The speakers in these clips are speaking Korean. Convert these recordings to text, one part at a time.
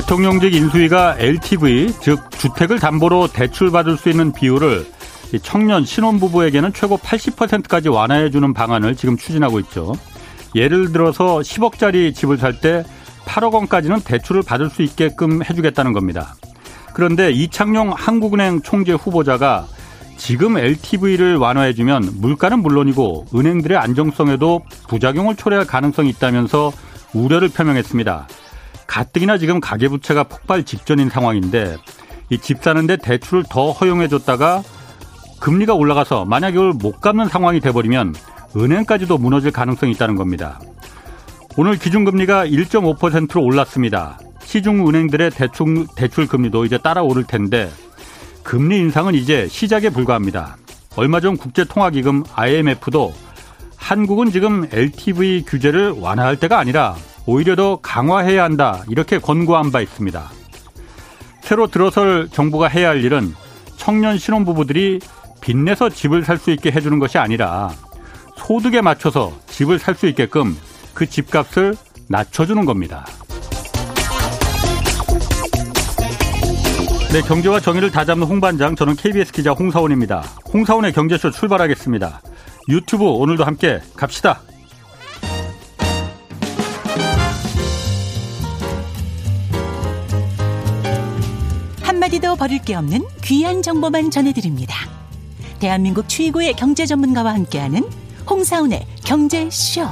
대통령직 인수위가 LTV, 즉 주택을 담보로 대출받을 수 있는 비율을 청년 신혼부부에게는 최고 80%까지 완화해주는 방안을 지금 추진하고 있죠. 예를 들어서 10억짜리 집을 살 때 8억 원까지는 대출을 받을 수 있게끔 해주겠다는 겁니다. 그런데 이창용 한국은행 총재 후보자가 지금 LTV를 완화해주면 물가는 물론이고 은행들의 안정성에도 부작용을 초래할 가능성이 있다면서 우려를 표명했습니다. 가뜩이나 지금 가계부채가 폭발 직전인 상황인데 이 집 사는데 대출을 더 허용해줬다가 금리가 올라가서 만약 이걸 못 갚는 상황이 돼버리면 은행까지도 무너질 가능성이 있다는 겁니다. 오늘 기준금리가 1.5%로 올랐습니다. 시중은행들의 대출, 대출 금리도 이제 따라 오를 텐데 금리 인상은 이제 시작에 불과합니다. 얼마 전 국제통화기금 IMF도 한국은 지금 LTV 규제를 완화할 때가 아니라 오히려 더 강화해야 한다 이렇게 권고한 바 있습니다. 새로 들어설 정부가 해야 할 일은 청년 신혼부부들이 빚내서 집을 살 수 있게 해주는 것이 아니라 소득에 맞춰서 집을 살 수 있게끔 그 집값을 낮춰주는 겁니다. 네, 경제와 정의를 다잡는 홍반장, 저는 KBS 기자 홍사원입니다. 홍사원의 경제쇼 출발하겠습니다. 유튜브 오늘도 함께 갑시다. 한마디도 버릴 게 없는 귀한 정보만 전해드립니다. 대한민국 최고의 경제 전문가와 함께하는 홍사운의 경제쇼.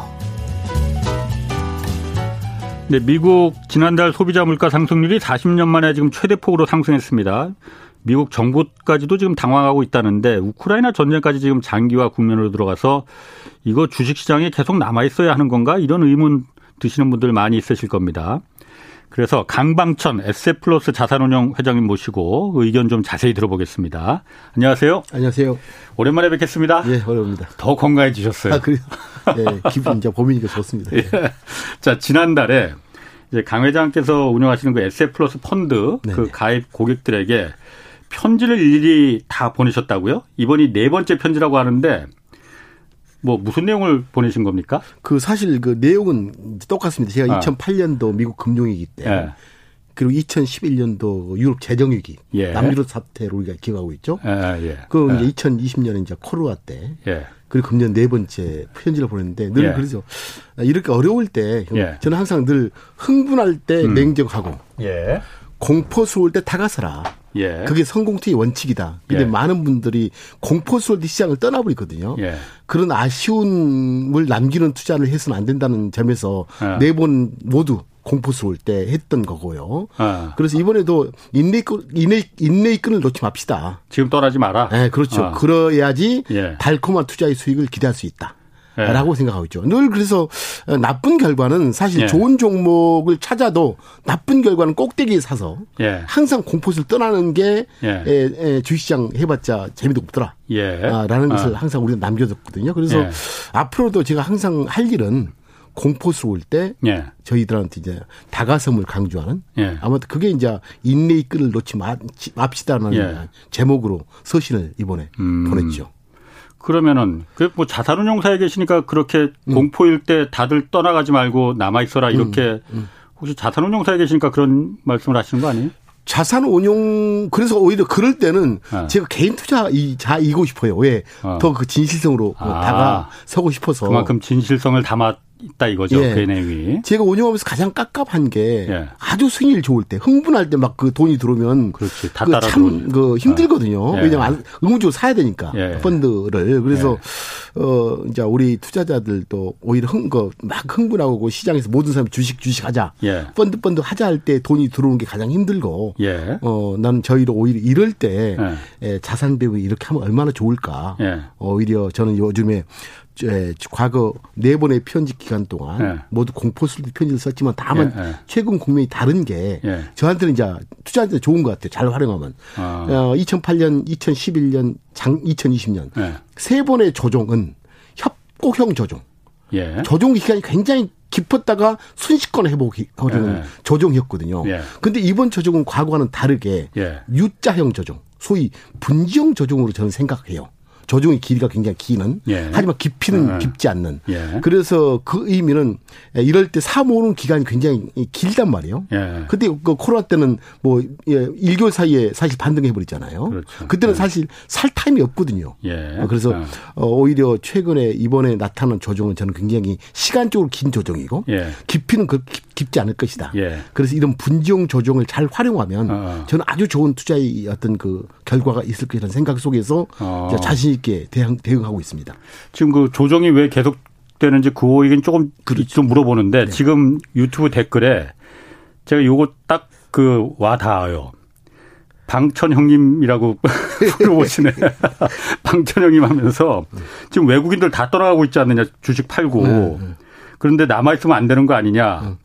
네, 미국 지난달 소비자 물가 상승률이 40년 만에 지금 최대폭으로 상승했습니다. 미국 정부까지도 지금 당황하고 있다는데 우크라이나 전쟁까지 지금 장기화 국면으로 들어가서 이거 주식시장에 계속 남아 있어야 하는 건가 이런 의문 드시는 분들 많이 있으실 겁니다. 그래서 강방천 에세플러스 자산운용 회장님 모시고 의견 좀 자세히 들어보겠습니다. 안녕하세요. 안녕하세요. 오랜만에 뵙겠습니다. 예, 어려웁니다. 더 건강해지셨어요. 아, 그래요? 예, 기분 이제 봄이니까 좋습니다. 예. 자, 지난달에 이제 강 회장께서 운영하시는 그 에세플러스 펀드 네네. 그 가입 고객들에게 편지를 일일이 다 보내셨다고요? 이번이 네 번째 편지라고 하는데 뭐 무슨 내용을 보내신 겁니까? 그 사실 그 내용은 똑같습니다. 제가 아. 2008년도 미국 금융위기 때 예. 그리고 2011년도 유럽 재정위기 예. 남유럽 사태로 우리가 기억하고 있죠. 예. 예. 그 이제 2020년에 이제 코로나 때 예. 그리고 금년 네 번째 편지를 보냈는데 늘 예. 그러죠. 이렇게 어려울 때 저는 항상 늘 흥분할 때 음. 냉정하고 공포스러울 때 다가서라. 예. 그게 성공투의 원칙이다. 근데 예. 많은 분들이 공포스러울 때 시장을 떠나버리거든요. 예. 그런 아쉬움을 남기는 투자를 해서는 안 된다는 점에서 예. 네번 모두 공포스러울 때 했던 거고요. 아. 그래서 이번에도 인내의, 인내, 인내의 끈을 놓지 맙시다. 지금 떠나지 마라. 네, 그렇죠. 아. 그래야지 예. 달콤한 투자의 수익을 기대할 수 있다. 예. 라고 생각하고 있죠. 늘 그래서 나쁜 결과는 사실 예. 좋은 종목을 찾아도 나쁜 결과는 꼭대기에 사서 예. 항상 공포를 떠나는 게 예. 에, 에, 주식시장 해봤자 재미도 없더라. 예. 아, 라는 것을 아. 항상 우리가 남겨뒀거든요. 그래서 예. 앞으로도 제가 항상 할 일은 공포스러울 때 예. 저희들한테 이제 다가섬을 강조하는 예. 아무튼 그게 이제 인내의 끈을 놓지 맙시다라는 예. 제목으로 서신을 이번에 음. 보냈죠. 그러면은 그뭐 자산운용사에 계시니까 그렇게 음. 공포일 때 다들 떠나가지 말고 남아 있어라 이렇게 음. 음. 혹시 자산운용사에 계시니까 그런 말씀을 하시는 거 아니에요? 자산 운용 그래서 오히려 그럴 때는 네. 제가 개인 투자 이자이고 싶어요. 왜 더그 어. 진실성으로 아. 다가서고 싶어서 그만큼 진실성을 담아 있다 이거죠. 예. 그 내용이. 제가 운영하면서 가장 깝깝한 게 예. 아주 수익률 좋을 때 흥분할 때 막 그 돈이 들어오면 그렇지. 그참그 그 힘들거든요. 예. 왜냐면 의무적으로 사야 되니까 예. 펀드를 그래서 예. 어 이제 우리 투자자들도 오히려 흥그 막 흥분하고 그 시장에서 모든 사람이 주식 주식 하자. 예. 펀드 펀드 하자 할 때 돈이 들어오는 게 가장 힘들고 어 나는 저희도 오히려 이럴 때 자산 배분 이렇게 하면 얼마나 좋을까. 오히려 저는 요즘에 예, 과거 네 번의 편집 기간 동안 예. 모두 공포스럽게 편지를 썼지만 다만 예, 예. 최근 국면이 다른 게 예. 저한테는 이제 투자한테 좋은 것 같아요. 잘 활용하면. 아. 어, 2008년, 2011년, 장 2020년 예. 세 번의 조정은 협곡형 조정. 조정 기간이 굉장히 깊었다가 순식간에 회복이 거리는 조정이었거든요. 그런데 이번 조정은 과거와는 다르게 U자형 조정, 소위 분지형 조정으로 저는 생각해요. 조정의 길이가 굉장히 기는 예. 하지만 깊이는 예. 깊지 않는 예. 그래서 그 의미는 이럴 때 사모는 기간이 굉장히 길단 말이에요. 예. 그때 그 코로나 때는 뭐 1개월 사이에 사실 반등해 버렸잖아요. 그렇죠. 그때는 예. 사실 살 타임이 없거든요. 예. 그래서 어, 오히려 최근에 이번에 나타난 조정은 저는 굉장히 시간적으로 긴 조정이고 깊이는 그 깊지 않을 것이다. 그래서 이런 분지용 조정을 잘 활용하면 어. 저는 아주 좋은 투자의 어떤 그 결과가 있을 것이라는 생각 속에서 어. 자신 있게 대응, 대응하고 있습니다. 지금 그 조정이 왜 계속 되는지 그 얘기는 조금 그렇죠. 좀 물어보는데 네. 지금 유튜브 댓글에 제가 요거 딱 그 와 닿아요. 방천 형님이라고 물어보시네. 방천 형님 하면서 지금 외국인들 다 떠나가고 있지 않느냐 주식 팔고. 네, 네. 그런데 남아 있으면 안 되는 거 아니냐.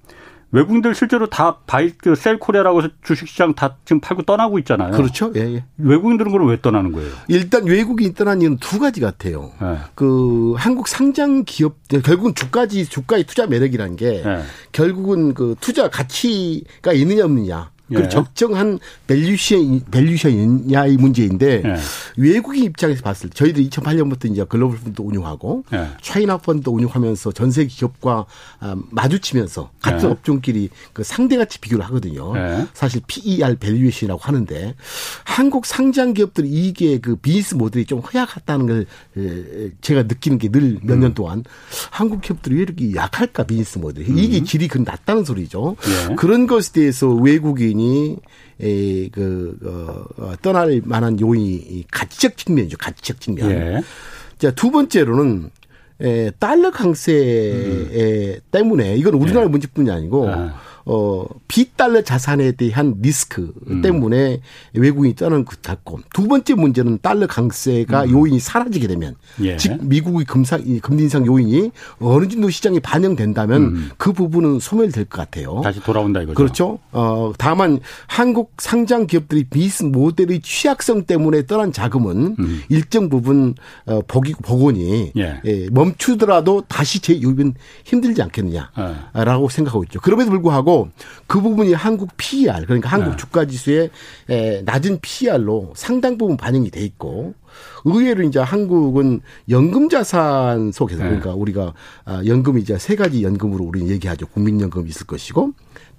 네. 외국인들 실제로 다 buy 그 sell Korea라고 해서 주식시장 다 지금 팔고 떠나고 있잖아요. 그렇죠. 예, 예. 외국인들은 그럼 왜 떠나는 거예요? 일단 외국인 떠난 이유는 두 가지 같아요. 예. 그 한국 상장 기업 결국은 주가지 주가의 투자 매력이라는 게 예. 결국은 그 투자 가치가 있느냐 없느냐. 그 적정한 valuation valuation이냐의 문제인데 예. 외국인 입장에서 봤을 때 저희도 2008년부터 이제 글로벌 펀드 운용하고 예. 차이나 펀드 운용하면서 전 세계 기업과 아, 마주치면서 같은 예. 업종끼리 그 상대 가치 비교를 하거든요. 예. 사실 PER valuation이라고 하는데 한국 상장 기업들이 이게 그 비즈니스 모델이 좀 허약하다는 걸 제가 느끼는 게 늘 몇년 음. 동안 한국 기업들이 왜 이렇게 약할까 비즈니스 모델이 이게 음. 질이 그 낮다는 소리죠. 예. 그런 것에 대해서 외국인이 요인이 에, 그, 어, 어, 떠날 만한 요인이 가치적 측면이죠. 가치적 측면. 예. 자, 두 번째로는 에, 달러 강세 음. 때문에 이건 우리나라 예. 문제뿐이 아니고 아. 어, 비달러 자산에 대한 리스크 음. 때문에 외국인이 떠나는 것 같고 두 번째 문제는 달러 강세가 음. 요인이 사라지게 되면 예. 즉 미국의 금상 금리 인상 요인이 어느 정도 시장에 반영된다면 음. 그 부분은 소멸될 것 같아요. 다시 돌아온다 이거죠. 그렇죠. 어, 다만 한국 상장 기업들이 비스 모델의 취약성 때문에 떠난 자금은 음. 일정 부분 어, 복이 복원이 예. 예, 멈추더라도 다시 재유입은 힘들지 않겠느냐라고 예. 생각하고 있죠. 그럼에도 불구하고 있고 그 부분이 한국 PER 그러니까 한국 네. 주가 지수의 낮은 PER로 상당 부분 반영이 돼 있고 의외로 이제 한국은 연금 자산 속에서 네. 그러니까 우리가 아, 연금이 이제 세 가지 연금으로 우리는 얘기하죠. 국민연금이 있을 것이고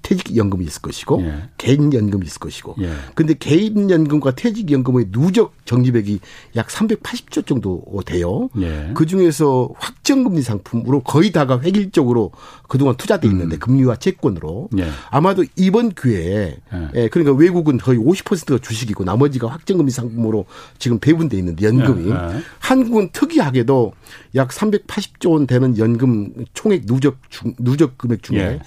퇴직연금이 있을 것이고 예. 개인연금이 있을 것이고. 예. 근데 개인연금과 퇴직연금의 누적 적립액이 약 380조 정도 돼요. 예. 그 중에서 확정금리 상품으로 거의 다가 획일적으로 그동안 투자돼 있는데 음. 금리와 채권으로 예. 아마도 이번 기회에 예. 예. 그러니까 외국은 거의 50%가 주식이고 나머지가 확정금리 상품으로 지금 배분돼 있는데 연금이 한국은 특이하게도 약 380조 원 되는 연금 총액 누적 중, 누적 금액 중에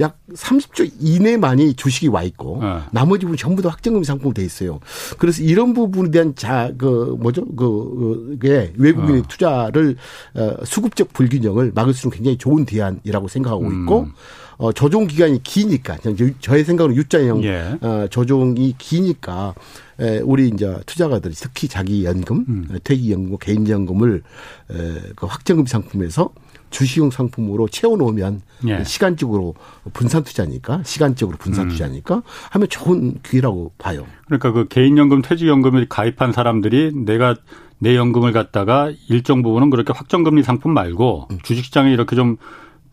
약 30조 이내만이 주식이 와 있고 네. 나머지 부분 전부 다 확정금리 상품으로 돼 있어요. 그래서 이런 부분에 대한 자 그 뭐죠 그게 외국인의 네. 투자를 어, 수급적 불균형을 막을 수 있는 굉장히 좋은 대안이라고 생각하고 있고 음. 어, 조종 기간이 기니까 저의 생각으로 U자형 예. 어, 조종이 기니까 에, 우리 이제 투자가들이 특히 자기 연금, 음. 퇴직연금, 개인연금을 에, 그 확정금 상품에서 주식용 상품으로 채워놓으면 예. 시간적으로 분산 투자니까 시간적으로 분산 음. 투자니까 하면 좋은 기회라고 봐요. 그러니까 그 개인연금, 퇴직연금에 가입한 사람들이 내가 내 연금을 갖다가 일정 부분은 그렇게 확정금리 상품 말고 음. 주식시장에 이렇게 좀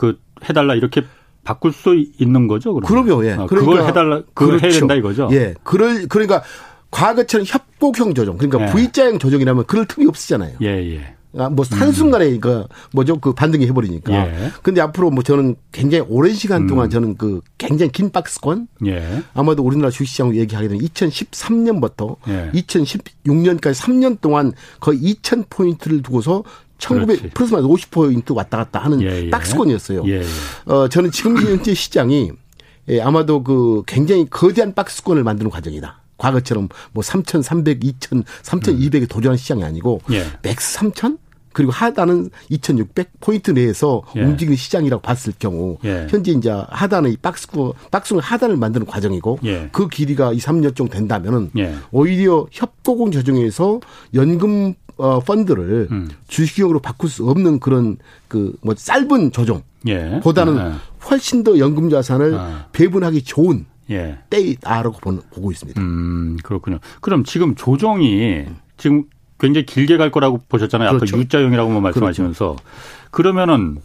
그 해달라 이렇게 바꿀 수 있는 거죠. 그러면? 그럼요. 예. 아, 그러니까 그걸 해달라, 그걸 그렇죠. 해야 된다 이거죠. 예. 그럴 그러니까 과거처럼 협곡형 조정, 그러니까 예. V자형 조정이라면 그럴 틈이 없으잖아요. 예, 예. 아, 뭐 한순간에 음. 그 뭐죠 그 반등이 해버리니까. 예. 근데 앞으로 뭐 저는 굉장히 오랜 시간 동안 음. 저는 그 굉장히 긴 박스권. 예. 아마도 우리나라 주식시장을 얘기하게 되면 2013년부터 예. 2016년까지 3년 동안 거의 2,000 포인트를 두고서 1900 플러스 마이너스 50 포인트 왔다 갔다 하는 예, 예. 박스권이었어요. 예, 예, 어, 저는 지금 현재 시장이 예, 아마도 그 굉장히 거대한 박스권을 만드는 과정이다. 과거처럼 뭐 3,300, 2,000, 3,200에 음. 도전한 시장이 아니고 예. max 3,000? 그리고 하단은 2,600 포인트 내에서 예. 움직이는 시장이라고 봤을 경우 예. 현재 이제 하단의 박스권 박스권 하단을 만드는 과정이고 예. 그 길이가 2, 3년 정도 된다면은 예. 오히려 협고공 조정에서 연금 어, 펀드를 음. 주식형으로 바꿀 수 없는 그런 그 뭐 짧은 조정 예. 보다는 예. 훨씬 더 연금 자산을 아. 배분하기 좋은 예. 때이다라고 보고 있습니다. 음, 그렇군요. 그럼 지금 조정이 지금 굉장히 길게 갈 거라고 보셨잖아요. 그렇죠. 아까 U자형이라고 뭐 말씀하시면서 그렇죠. 그러면은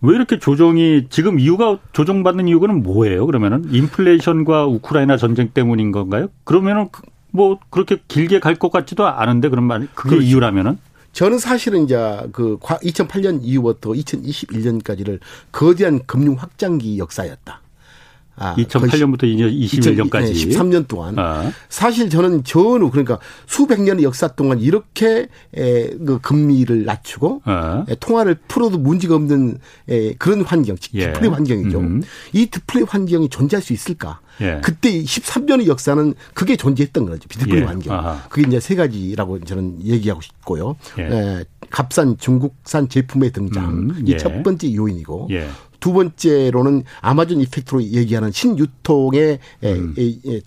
왜 이렇게 조정이 지금 이유가 조정받는 이유는 뭐예요? 그러면은 인플레이션과 우크라이나 전쟁 때문인 건가요? 그러면은 그뭐 그렇게 길게 갈 것 같지도 않은데 그런 말 그게 그렇죠. 이유라면은 저는 사실은 이제 그 2008년 이후부터 2021년까지를 거대한 금융 확장기 역사였다. 아, 2008년부터 21년까지 13년 동안 아. 사실 저는 전후 그러니까 수백 년의 역사 동안 이렇게 에, 그 금리를 낮추고 아. 에, 통화를 풀어도 문제가 없는 에, 그런 환경, 예. 디플레 환경이죠. 음. 이 디플레 환경이 존재할 수 있을까? 예. 그때 13년의 역사는 그게 존재했던 거죠. 디플레 예. 환경. 아하. 그게 이제 세 가지라고 저는 얘기하고 싶고요. 예. 에, 값싼 중국산 제품의 등장 음. 이첫 예. 번째 요인이고 예. 두 번째로는 아마존 이펙트로 얘기하는 신유통의 음.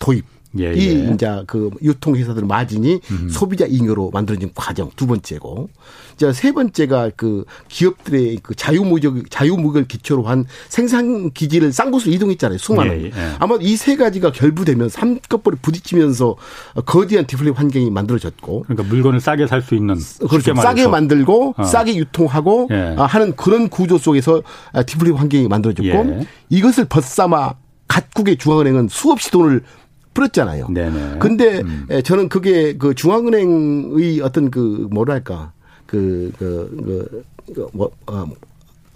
도입. 예, 이 예. 이제 그 유통 회사들 마진이 음. 소비자 잉여로 만들어진 과정 두 번째고 이제 세 번째가 그 기업들의 그 자유무역 자유무역을 기초로 한 생산 기지를 싼 곳으로 이동했잖아요 수많은 예, 예. 아마 이 세 가지가 결부되면 삼겹벌에 부딪히면서 거대한 디플레 환경이 만들어졌고 그러니까 물건을 싸게 살 수 있는 그렇죠 싸게 만들고 어. 싸게 유통하고 예. 아, 하는 그런 구조 속에서 아, 디플레 환경이 만들어졌고 예. 이것을 벗삼아 각국의 중앙은행은 수없이 돈을 풀었잖아요. 네네. 근데 음. 저는 그게 그 중앙은행의 어떤 그 뭐랄까 그, 그, 그, 그 뭐, 어,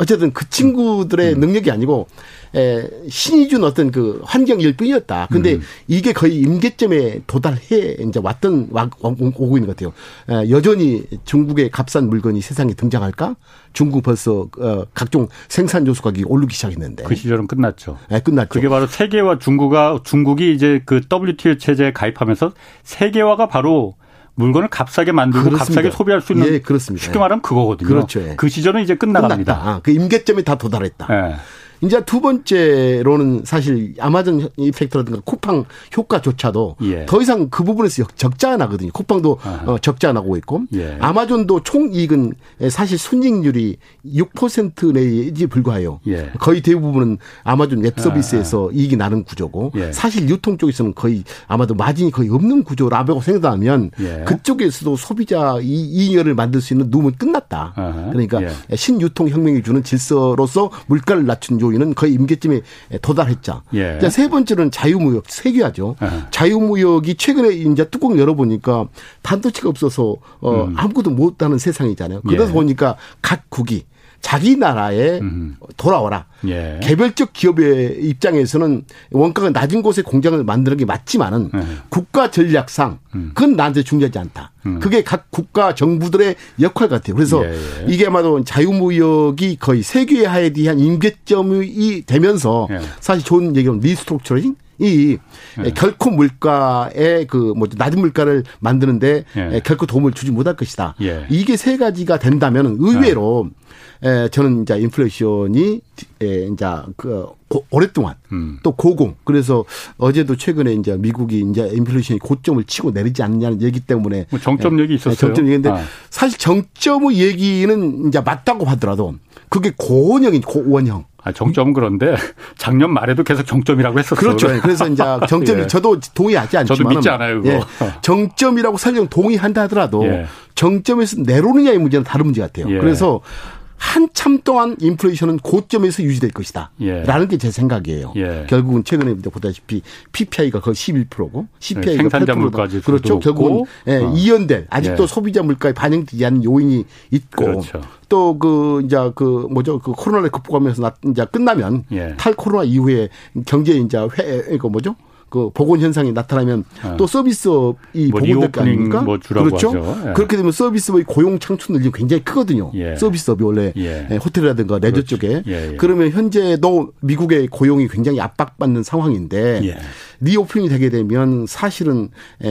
어쨌든 그 친구들의 음. 능력이 아니고 에, 신이 준 어떤 그 환경일 뿐이었다. 근데 음. 이게 거의 임계점에 도달해 이제 왔던 와, 오고 있는 것 같아요. 에, 여전히 중국의 값싼 물건이 세상에 등장할까? 중국 벌써 어, 각종 생산 요소 가격이 오르기 시작했는데 그 시절은 끝났죠. 네, 끝났죠. 그게 바로 세계화 중국가 중국이 이제 그 WTO 체제에 가입하면서 세계화가 바로 물건을 값싸게 만들고 그렇습니다. 값싸게 소비할 수 있는 예, 그렇습니다. 쉽게 말하면 그거거든요. 그렇죠. 예. 그 시절은 이제 끝나갑니다. 끝났다. 아, 그 임계점에 다 도달했다. 예. 이제 두 번째로는 사실 아마존 이펙트라든가 쿠팡 효과조차도 예. 더 이상 그 부분에서 적자 나거든요. 쿠팡도 어, 적자 나고 있고 예. 아마존도 총 이익은 사실 순익률이 6% 내지 불과해요. 예. 거의 대부분은 아마존 웹 서비스에서 아. 이익이 나는 구조고 예. 사실 유통 쪽에서는 거의 아마도 마진이 거의 없는 구조라고 생각하면 예. 그쪽에서도 소비자 이익을 만들 수 있는 room은 끝났다. 아하. 그러니까 예. 신유통 혁명이 주는 질서로서 물가를 낮춘 요 경우에는 거의 임계점에 도달했죠. 예. 세 번째는 자유무역 세계화죠. 예. 자유무역이 최근에 이제 뚜껑 열어보니까 반도체가 없어서 어 음. 아무것도 못하는 세상이잖아요. 그러다 예. 보니까 각 국이 자기 나라에 음. 돌아와라. 예. 개별적 기업의 입장에서는 원가가 낮은 곳에 공장을 만드는 게 맞지만은 예. 국가 전략상 음. 그건 나한테 중요하지 않다. 음. 그게 각 국가 정부들의 역할 같아요. 그래서 예, 예. 이게 아마도 자유무역이 거의 세계화에 대한 임계점이 되면서 예. 사실 좋은 얘기는 restructuring 이 예. 결코 물가의 그 뭐죠 낮은 물가를 만드는데 예. 결코 도움을 주지 못할 것이다. 예. 이게 세 가지가 된다면 의외로 에, 저는 이제 인플레이션이 에, 이제 그 고, 오랫동안 음. 또 고공 그래서 어제도 최근에 이제 미국이 이제 인플레이션이 고점을 치고 내리지 않느냐는 얘기 때문에 뭐 정점 얘기 있었어요. 정점 얘기인데 아. 사실 정점의 얘기는 이제 맞다고 하더라도 그게 고원형인 고원형. 아, 정점은 그런데 작년 말에도 계속 정점이라고 했었어요. 그렇죠. 그래서 이제 정점이 예. 저도 동의하지 않지만 저도 믿지 않아요. 예. 정점이라고 설령 동의한다 하더라도 예. 정점에서 내려오느냐의 문제는 다른 문제 같아요. 예. 그래서 한참 동안 인플레이션은 고점에서 유지될 것이다. 예. 라는 게 제 생각이에요. 예. 결국은 최근에 보다시피 PPI가 거의 11%고 CPI가 네, 생산자 물까지 그렇죠. 결국은 예, 어. 이연된 아직도 예. 소비자 물가에 반영되지 않는 요인이 있고 그렇죠. 또그 이제 그 뭐죠 그 코로나를 극복하면서 이제 끝나면 예. 탈코로나 이후에 경제 이제 회 이거 뭐죠 그 복원 현상이 나타나면 아. 또 서비스업이 뭐 복원될 거 아닙니까? 뭐 그렇죠. 예. 그렇게 되면 서비스업의 고용 창출 능력이 굉장히 크거든요. 예. 서비스업이 원래 예. 예 호텔이라든가 레저 그렇죠. 쪽에 예, 예. 그러면 현재도 미국의 고용이 굉장히 압박받는 상황인데 reopening이 되게 되면 사실은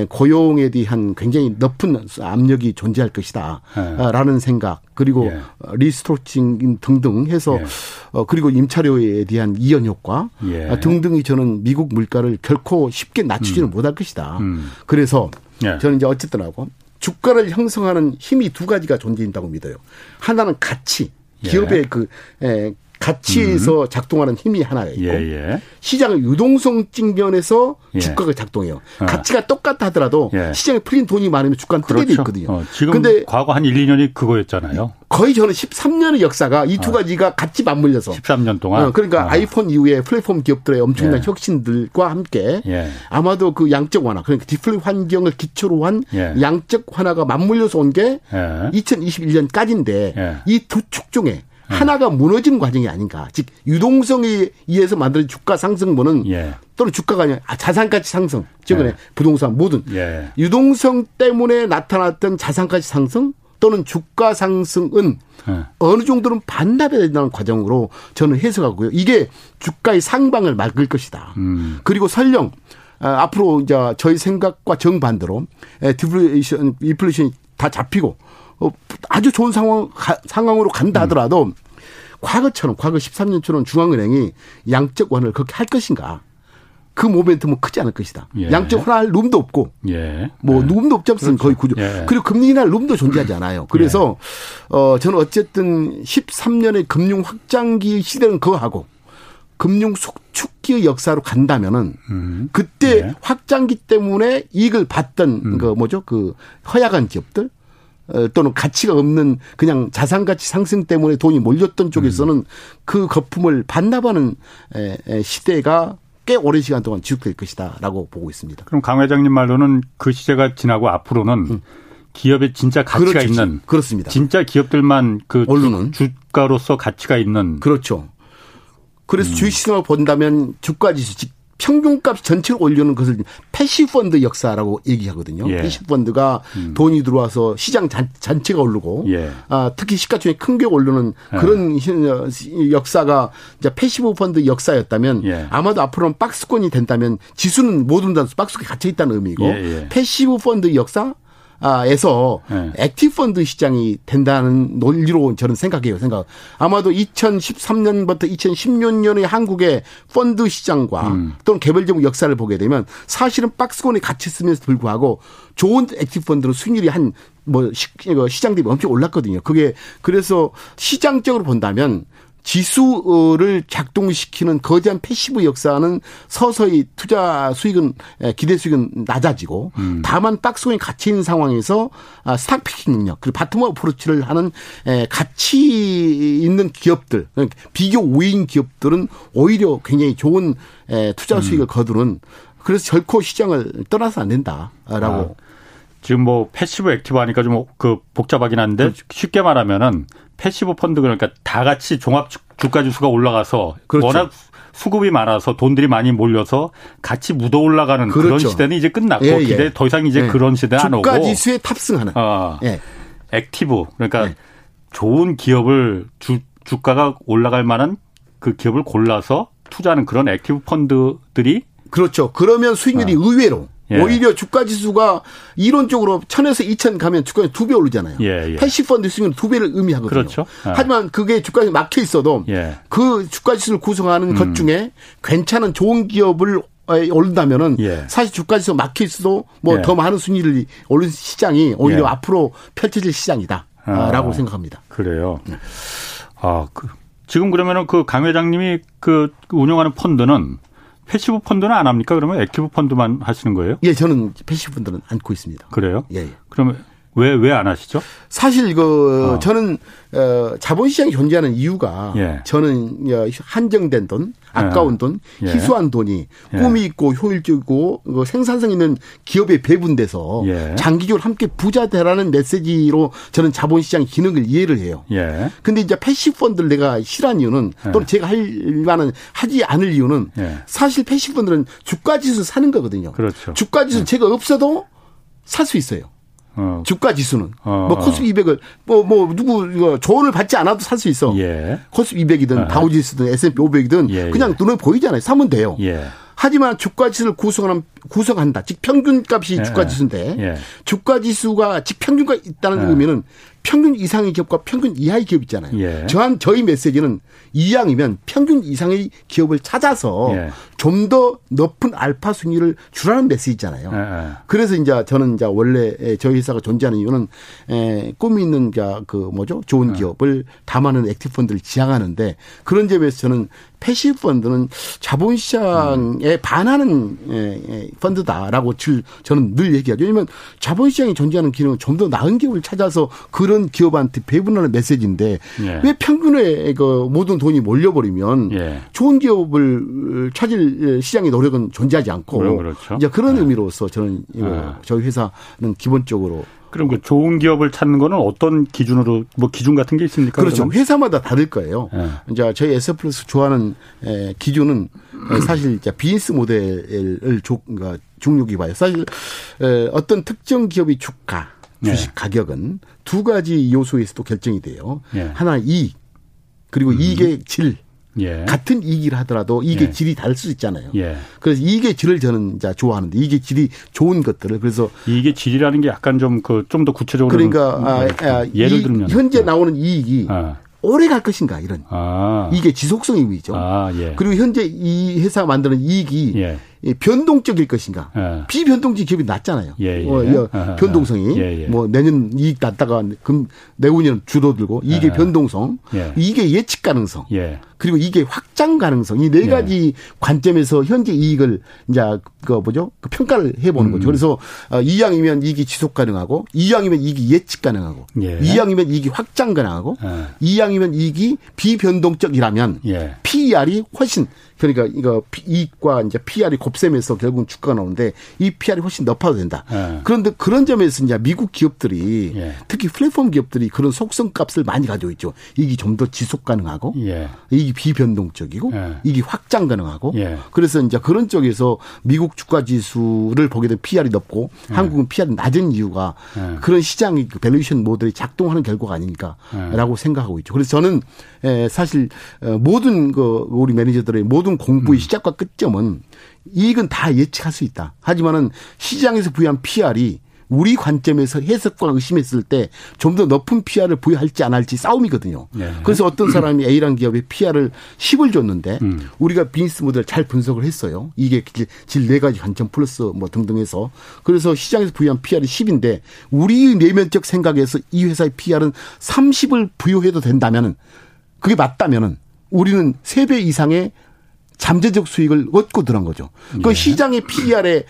고용에 대한 굉장히 높은 압력이 존재할 것이다라는 생각 그리고 예. restructuring 등등 해서 예. 어 그리고 임차료에 대한 이연 효과 예. 등등이 저는 미국 물가를 결코 쉽게 낮추지는 음. 못할 것이다. 음. 그래서 예. 저는 이제 어쨌든 하고 주가를 형성하는 힘이 두 가지가 존재한다고 믿어요. 하나는 가치, 예. 기업의 그 에, 가치에서 음. 작동하는 힘이 하나 있고 예, 예. 시장의 유동성 측면에서 예. 주가가 작동해요. 어. 가치가 똑같다 하더라도 예. 시장에 풀린 돈이 많으면 주가는 그렇죠. 뜨게 돼 있거든요. 어, 지금 근데 과거 한 1, 2년이 그거였잖아요. 거의 저는 13년의 역사가 이두 어. 가지가 같이 맞물려서 13년 동안 어, 그러니까 어. 아이폰 이후에 플랫폼 기업들의 엄청난 예. 혁신들과 함께 아마도 그 양적 완화 그러니까 디플레 환경을 기초로 한 양적 완화가 맞물려서 온 게 2021년까지인데 이 두 축 중에 네. 하나가 무너진 과정이 아닌가. 즉 유동성에 의해서 만든 주가 상승분은 예. 또는 주가가 아니라 자산가치 상승. 최근에 예. 부동산 모든 예. 유동성 때문에 나타났던 자산가치 상승 또는 주가 상승은 예. 어느 정도는 반납해야 된다는 과정으로 저는 해석하고요. 이게 주가의 상방을 막을 것이다. 음. 그리고 설령 어, 앞으로 이제 저희 생각과 정반대로 디플레이션, 인플레이션이 다 잡히고 어, 아주 좋은 상황, 상황으로 간다 음. 하더라도 음. 과거처럼, 과거 13년처럼 중앙은행이 양적 완화를 그렇게 할 것인가. 그 모멘텀은 크지 않을 것이다. 예. 양적 완화할 룸도 없고, 예. 뭐, 예. 룸도 없지 않습니까? 그렇죠. 거의 구조. 예. 그리고 금리 인하 룸도 존재하지 않아요. 그래서, 예. 어, 저는 어쨌든 13년의 금융 확장기 시대는 그거 하고, 금융 속축기의 역사로 간다면은 음. 그때 네. 확장기 때문에 이익을 받던 음. 그 뭐죠 그 허약한 기업들 어, 또는 가치가 없는 그냥 자산 가치 상승 때문에 돈이 몰렸던 쪽에서는 음. 그 거품을 반납하는 시대가 꽤 오랜 시간 동안 지속될 것이다라고 보고 있습니다. 그럼 강 회장님 말로는 그 시대가 지나고 앞으로는 음. 기업의 진짜 가치가 그렇죠. 있는 그렇습니다. 진짜 기업들만 그 언론은 주가로서 가치가 있는 그렇죠. 그래서 음. 주식시장을 본다면 주가 지수 평균값 전체를 올리는 것을 passive 펀드 역사라고 얘기하거든요. 예. passive 펀드가 음. 돈이 들어와서 시장 전체가 오르고 예. 아, 특히 시가총액 큰 게 오르는 예. 그런 역사가 이제 passive 펀드 역사였다면 예. 아마도 앞으로는 박스권이 된다면 지수는 모든 다 박스권에 갇혀 있다는 의미고 예, 예. passive 펀드 역사 에서 네. active 펀드 시장이 된다는 논리로 저는 생각해요. 생각. 아마도 2013년부터 2016년의 한국의 펀드 시장과 음. 또는 개별적 역사를 보게 되면 사실은 박스권에 갇혔음에도 불구하고 좋은 active 펀드는 수익률이 한 뭐 시장 대비 엄청 올랐거든요. 그게 그래서 시장적으로 본다면 지수를 작동시키는 거대한 passive 역사는 서서히 투자 수익은 기대 수익은 낮아지고 음. 다만 박스권이 갇혀 있는 상황에서 아, stock picking 능력 그리고 bottom approach를 하는 가치 있는 기업들 그러니까 비교 우위인 기업들은 오히려 굉장히 좋은 투자 수익을 음. 거두는 그래서 결코 시장을 떠나서 안 된다라고. 아. 지금 뭐 passive active 하니까 좀 그 복잡하긴 한데 그렇죠. 쉽게 말하면은 passive 펀드 그러니까 다 같이 종합 주가 지수가 올라가서 그렇죠. 워낙 수급이 많아서 돈들이 많이 몰려서 같이 묻어 올라가는 그렇죠. 그런 시대는 이제 끝났고 예, 예. 기대 더 이상 이제 예. 그런 시대는 안 오고 주가 지수에 탑승하는 어, 예. active 그러니까 예. 좋은 기업을 주 주가가 올라갈 만한 그 기업을 골라서 투자하는 그런 active 펀드들이 그렇죠. 그러면 수익률이 어. 의외로 예. 오히려 주가 지수가 이론적으로 천에서 이천 가면 주가가 두 배 오르잖아요. 예, 예. 80펀드 수익은 두 배를 의미하거든요. 그렇죠. 예. 하지만 그게 주가에 막혀 있어도 예. 그 주가 지수를 구성하는 음. 것 중에 괜찮은 좋은 기업을 오른다면은 예. 사실 주가지수 막혀 있어도 뭐더 예. 많은 순위를 오른 시장이 오히려 예. 앞으로 펼쳐질 시장이다라고 아, 생각합니다. 그래요. 네. 아, 그, 지금 그러면은 그 강 회장님이 그 운영하는 펀드는 passive 펀드는 안 합니까? 그러면 active 펀드만 하시는 거예요? 예, 저는 passive 펀드는 않고 있습니다. 그래요? 예. 예. 그러면 왜 왜 안 하시죠? 사실 그 어. 저는 어 자본시장이 존재하는 이유가 예. 저는 한정된 돈, 아까운 예. 돈, 예. 희소한 돈이 예. 꿈이 있고 효율적이고 그 생산성 있는 기업에 배분돼서 예. 장기적으로 함께 부자 되라는 메시지로 저는 자본시장 기능을 이해를 해요. 예. 근데 이제 passive 펀드를 내가 싫어하는 이유는 또는 제가 할 만한 하지 않을 이유는 사실 passive 펀드는 주가 지수 사는 거거든요. 그렇죠. 주가 지수 제가 없어도 살 수 있어요. 어. 주가 지수는 어. 뭐 코스피 200을 뭐뭐 뭐 누구 이거 조언을 받지 않아도 살 수 있어. 예. 코스피 200이든 어. 다우지수든 S&P 500이든 예, 그냥 예. 눈에 보이잖아요. 사면 돼요. 예. 하지만 주가 지수를 구성하는 구성한다. 즉 평균값이 예. 주가 지수인데 예. 주가 지수가 즉 평균가 있다는 예. 의미는 평균 이상의 기업과 평균 이하의 기업 있잖아요. 예. 저한 저희 메시지는 이양이면 평균 이상의 기업을 찾아서 예. 좀더 높은 알파 순위를 주라는 메시지잖아요. 예. 그래서 이제 저는 이제 원래 저희 회사가 존재하는 이유는 에, 꿈이 있는 그 뭐죠 좋은 예. 기업을 담는 active 펀드를 지향하는데 그런 점에서 저는 passive 펀드는 자본시장에 음. 반하는 펀드다라고 저는 늘 얘기하죠. 왜냐하면 자본시장이 존재하는 기능은 좀 더 나은 기업을 찾아서 그런 기업한테 배분하는 메시지인데 예. 왜 평균에 그 모든 돈이 몰려버리면 예. 좋은 기업을 찾을 시장의 노력은 존재하지 않고 그렇죠. 이제 그런 예. 의미로서 저는 아. 저희 회사는 기본적으로 그럼 그 좋은 기업을 찾는 거는 어떤 기준으로 뭐 기준 같은 게 있습니까? 그렇죠. 그러면? 회사마다 다를 거예요. 네. 이제 저희 S 플러스 좋아하는 기준은 사실 이제 비즈니스 모델을 그러니까 중요히 봐요. 사실 어떤 특정 기업의 주가, 주식 네. 가격은 두 가지 요소에서도 결정이 돼요. 네. 하나 이익 그리고 음. 이익의 질. 예. 같은 이익을 하더라도 이게 예. 질이 다를 수 있잖아요. 예. 그래서 이게 질을 저는 이제 좋아하는데 이게 질이 좋은 것들을 그래서 이게 질이라는 게 약간 좀 그 좀 더 구체적으로 그러니까 아, 아, 예를 들면 현재 어. 나오는 이익이 아. 오래 갈 것인가 이런 아. 이게 지속성 의미죠. 아, 예. 그리고 현재 이 회사가 만드는 이익이 예. 변동적일 것인가. 예. 비변동적 기업이 낮잖아요. 예, 예. 어, 변동성이 예, 예. 뭐 내년 이익 낮다가 금 내후년 줄어들고 이게 예. 변동성, 이게 예측 가능성. 그리고 이게 확장 가능성 이 네 가지 관점에서 현재 이익을 이제 그 뭐죠 그 평가를 해보는 음. 거죠. 그래서 어, 이양이면 이익이 지속 가능하고 이양이면 이익이 예측 가능하고 예. 이양이면 이익이 확장 가능하고 예. 이양이면 이익이 비변동적이라면 예. PER이 훨씬 그러니까 이거 이익과 이제 PER이 곱셈해서 결국 주가가 나오는데 이 PER이 훨씬 높아도 된다. 예. 그런데 그런 점에서 이제 미국 기업들이 예. 특히 플랫폼 기업들이 그런 속성 값을 많이 가지고 있죠. 이게 좀 더 지속 가능하고 예. 이게 비변동적이고 예. 이게 확장 가능하고 예. 그래서 이제 그런 쪽에서 미국 주가 지수를 보게 되면 PER이 높고 예. 한국은 PER이 낮은 이유가 그런 시장의 그 valuation 모델이 작동하는 결과가 아닐까라고 생각하고 있죠. 그래서 저는 사실 어, 모든 그 우리 매니저들의 모든 모든 공부의 음. 시작과 끝점은 이익은 다 예측할 수 있다. 하지만은 시장에서 부여한 PR이 우리 관점에서 해석과 의심했을 때 좀 더 높은 PR을 부여할지 안 할지 싸움이거든요. 네. 그래서 어떤 사람이 A라는 기업에 PR을 10을 줬는데 음. 우리가 비즈니스 모델 잘 분석을 했어요. 이게 질 네 가지 관점 플러스 뭐 등등 해서 그래서 시장에서 부여한 PR이 10인데 우리 내면적 생각에서 이 회사의 PR은 30을 부여해도 된다면은 그게 맞다면은 우리는 3배 이상의 잠재적 수익을 얻고 들어간 거죠. 그 네. 시장의 PR의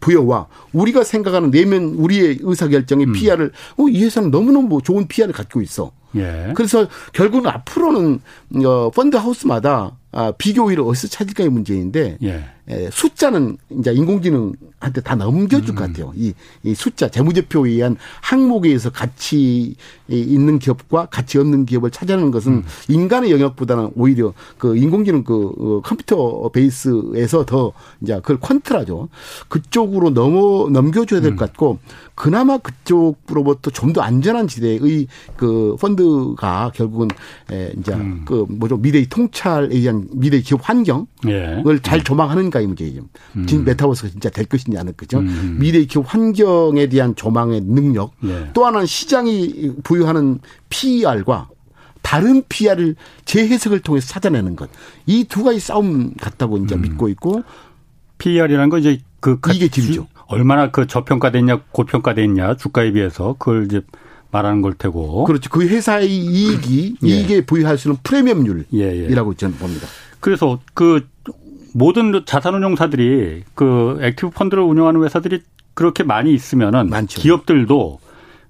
부여와 우리가 생각하는 내면 우리의 의사결정의 음. PR을 어, 이 회사는 너무너무 좋은 PR을 갖고 있어. 예. 그래서 결국은 앞으로는 어, 펀드 하우스마다 아, 비교율을 어디서 찾을까의 문제인데 예. 에, 숫자는 이제 인공지능한테 다 넘겨줄 음. 것 같아요. 이, 이 숫자 재무제표에 의한 항목에 의해서 가치 있는 기업과 가치 없는 기업을 찾아내는 것은 음. 인간의 영역보다는 오히려 그 인공지능 그 어, 컴퓨터 베이스에서 더 이제 그걸 컨트라죠. 그쪽으로 넘어 넘겨줘야 될것 음. 같고 그나마 그쪽으로부터 좀 더 안전한 지대의 그 펀드가 결국은 에, 이제 음. 그 뭐죠 미래의 통찰에 의한 미래 기업 환경을 예. 잘 조망하는 가의 문제죠. 음. 진 메타버스가 진짜 될 것이냐 않을 거죠. 음. 미래 기업 환경에 대한 조망의 능력. 예. 또 하나는 시장이 부여하는 PER과 다른 PR을 재해석을 통해서 찾아내는 것. 이 두 가지 싸움 같다고 이제 음. 믿고 있고. PR이라는 건 이제 그 이게 질이죠. 얼마나 그 저평가됐냐 고평가됐냐 주가에 비해서 그걸 이제 말하는 걸 테고. 그렇죠. 그 회사의 이익이 예. 이익에 부여할 수 있는 프리미엄률이라고 예, 예. 저는 봅니다. 그래서 그 모든 자산운용사들이 그 active 펀드를 운영하는 회사들이 그렇게 많이 있으면은 많죠. 기업들도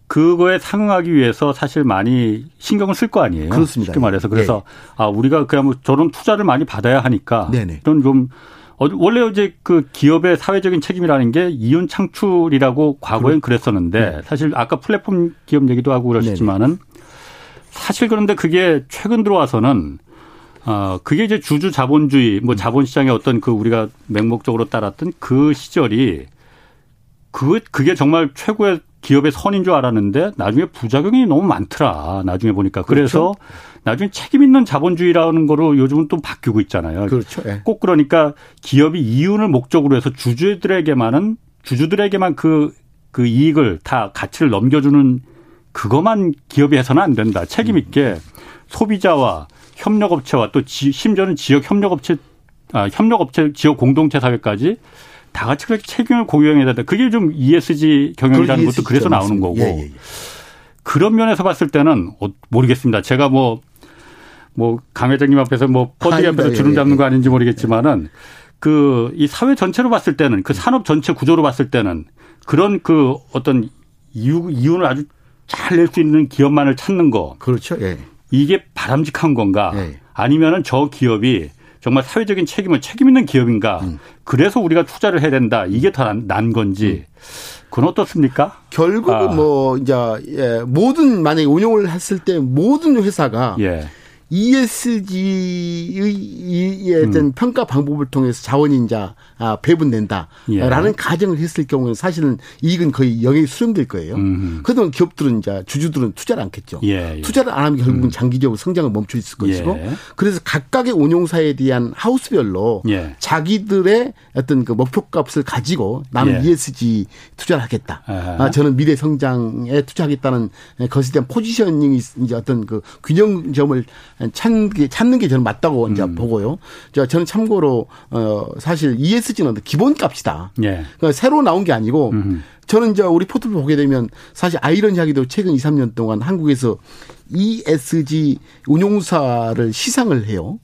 그거에 상응하기 위해서 사실 많이 신경을 쓸 거 아니에요. 그렇습니다. 쉽게 말해서 그래서 네. 아 우리가 그냥 뭐 저런 투자를 많이 받아야 하니까 네네. 이런 좀 어, 원래 이제 그 기업의 사회적인 책임이라는 게 이윤 창출이라고 과거엔 그랬었는데 네. 사실 아까 플랫폼 기업 얘기도 하고 그러셨지만은 사실 그런데 그게 최근 들어와서는 어 그게 이제 주주 자본주의 뭐 음. 자본시장의 어떤 그 우리가 맹목적으로 따랐던 그 시절이 그 그게 정말 최고의 기업의 선인 줄 알았는데 나중에 부작용이 너무 많더라. 나중에 보니까. 그래서 그렇죠. 나중에 책임 있는 자본주의라는 거로 요즘은 또 바뀌고 있잖아요. 그렇죠. 네. 꼭 그러니까 기업이 이윤을 목적으로 해서 주주들에게만은 주주들에게만 그, 그 이익을 다 가치를 넘겨주는 그것만 기업이 해서는 안 된다. 책임 음. 있게 소비자와 협력업체와 또 지, 심지어는 지역 협력업체, 아, 협력업체, 지역 공동체 사회까지 다 같이 그렇게 책임을 공유해야 된다. 그게 좀 ESG 경영이라는 것도 그래서 나오는 거고. 예, 예, 예. 그런 면에서 봤을 때는 어, 모르겠습니다. 제가 뭐, 뭐, 강 회장님 앞에서 뭐, 뻗디 앞에서 주름 잡는 거 아닌지 모르겠지만은 그, 이 사회 전체로 봤을 때는 그 산업 전체 구조로 봤을 때는 그런 그 어떤 이유, 이윤을 아주 잘 낼 수 있는 기업만을 찾는 거. 그렇죠. 예. 이게 바람직한 건가? 예. 아니면은 저 기업이 정말 사회적인 책임을 책임 있는 기업인가? 음. 그래서 우리가 투자를 해야 된다. 이게 더 난 건지. 음. 그건 어떻습니까? 결국은 아. 뭐 이제 예, 모든 만약에 운영을 했을 때 모든 회사가 예. ESG의 어떤 음. 평가 방법을 통해서 자원이 이제 아, 배분된다라는 예. 가정을 했을 경우는 사실은 이익은 거의 영역이 수렴될 거예요. 음. 그러면 기업들은 이제 주주들은 투자를 않겠죠. 예, 예. 투자를 안 하면 결국은 음. 장기적으로 성장을 멈춰 있을 것이고 예. 그래서 각각의 운용사에 대한 하우스별로 예. 자기들의 어떤 그 목표값을 가지고 나는 ESG 투자를 하겠다. 아, 저는 미래 성장에 투자하겠다는 것에 대한 포지셔닝이 이제 어떤 그 균형점을 찾는 게, 찾는 게 저는 맞다고 이제 음. 보고요. 저는 참고로 어 사실 ESG는 기본값이다. 예. 그러니까 새로 나온 게 아니고 음. 저는 이제 우리 포트를 보게 되면 사실 아이러니하게도 최근 2, 3년 동안 한국에서 ESG 운용사를 시상을 해요.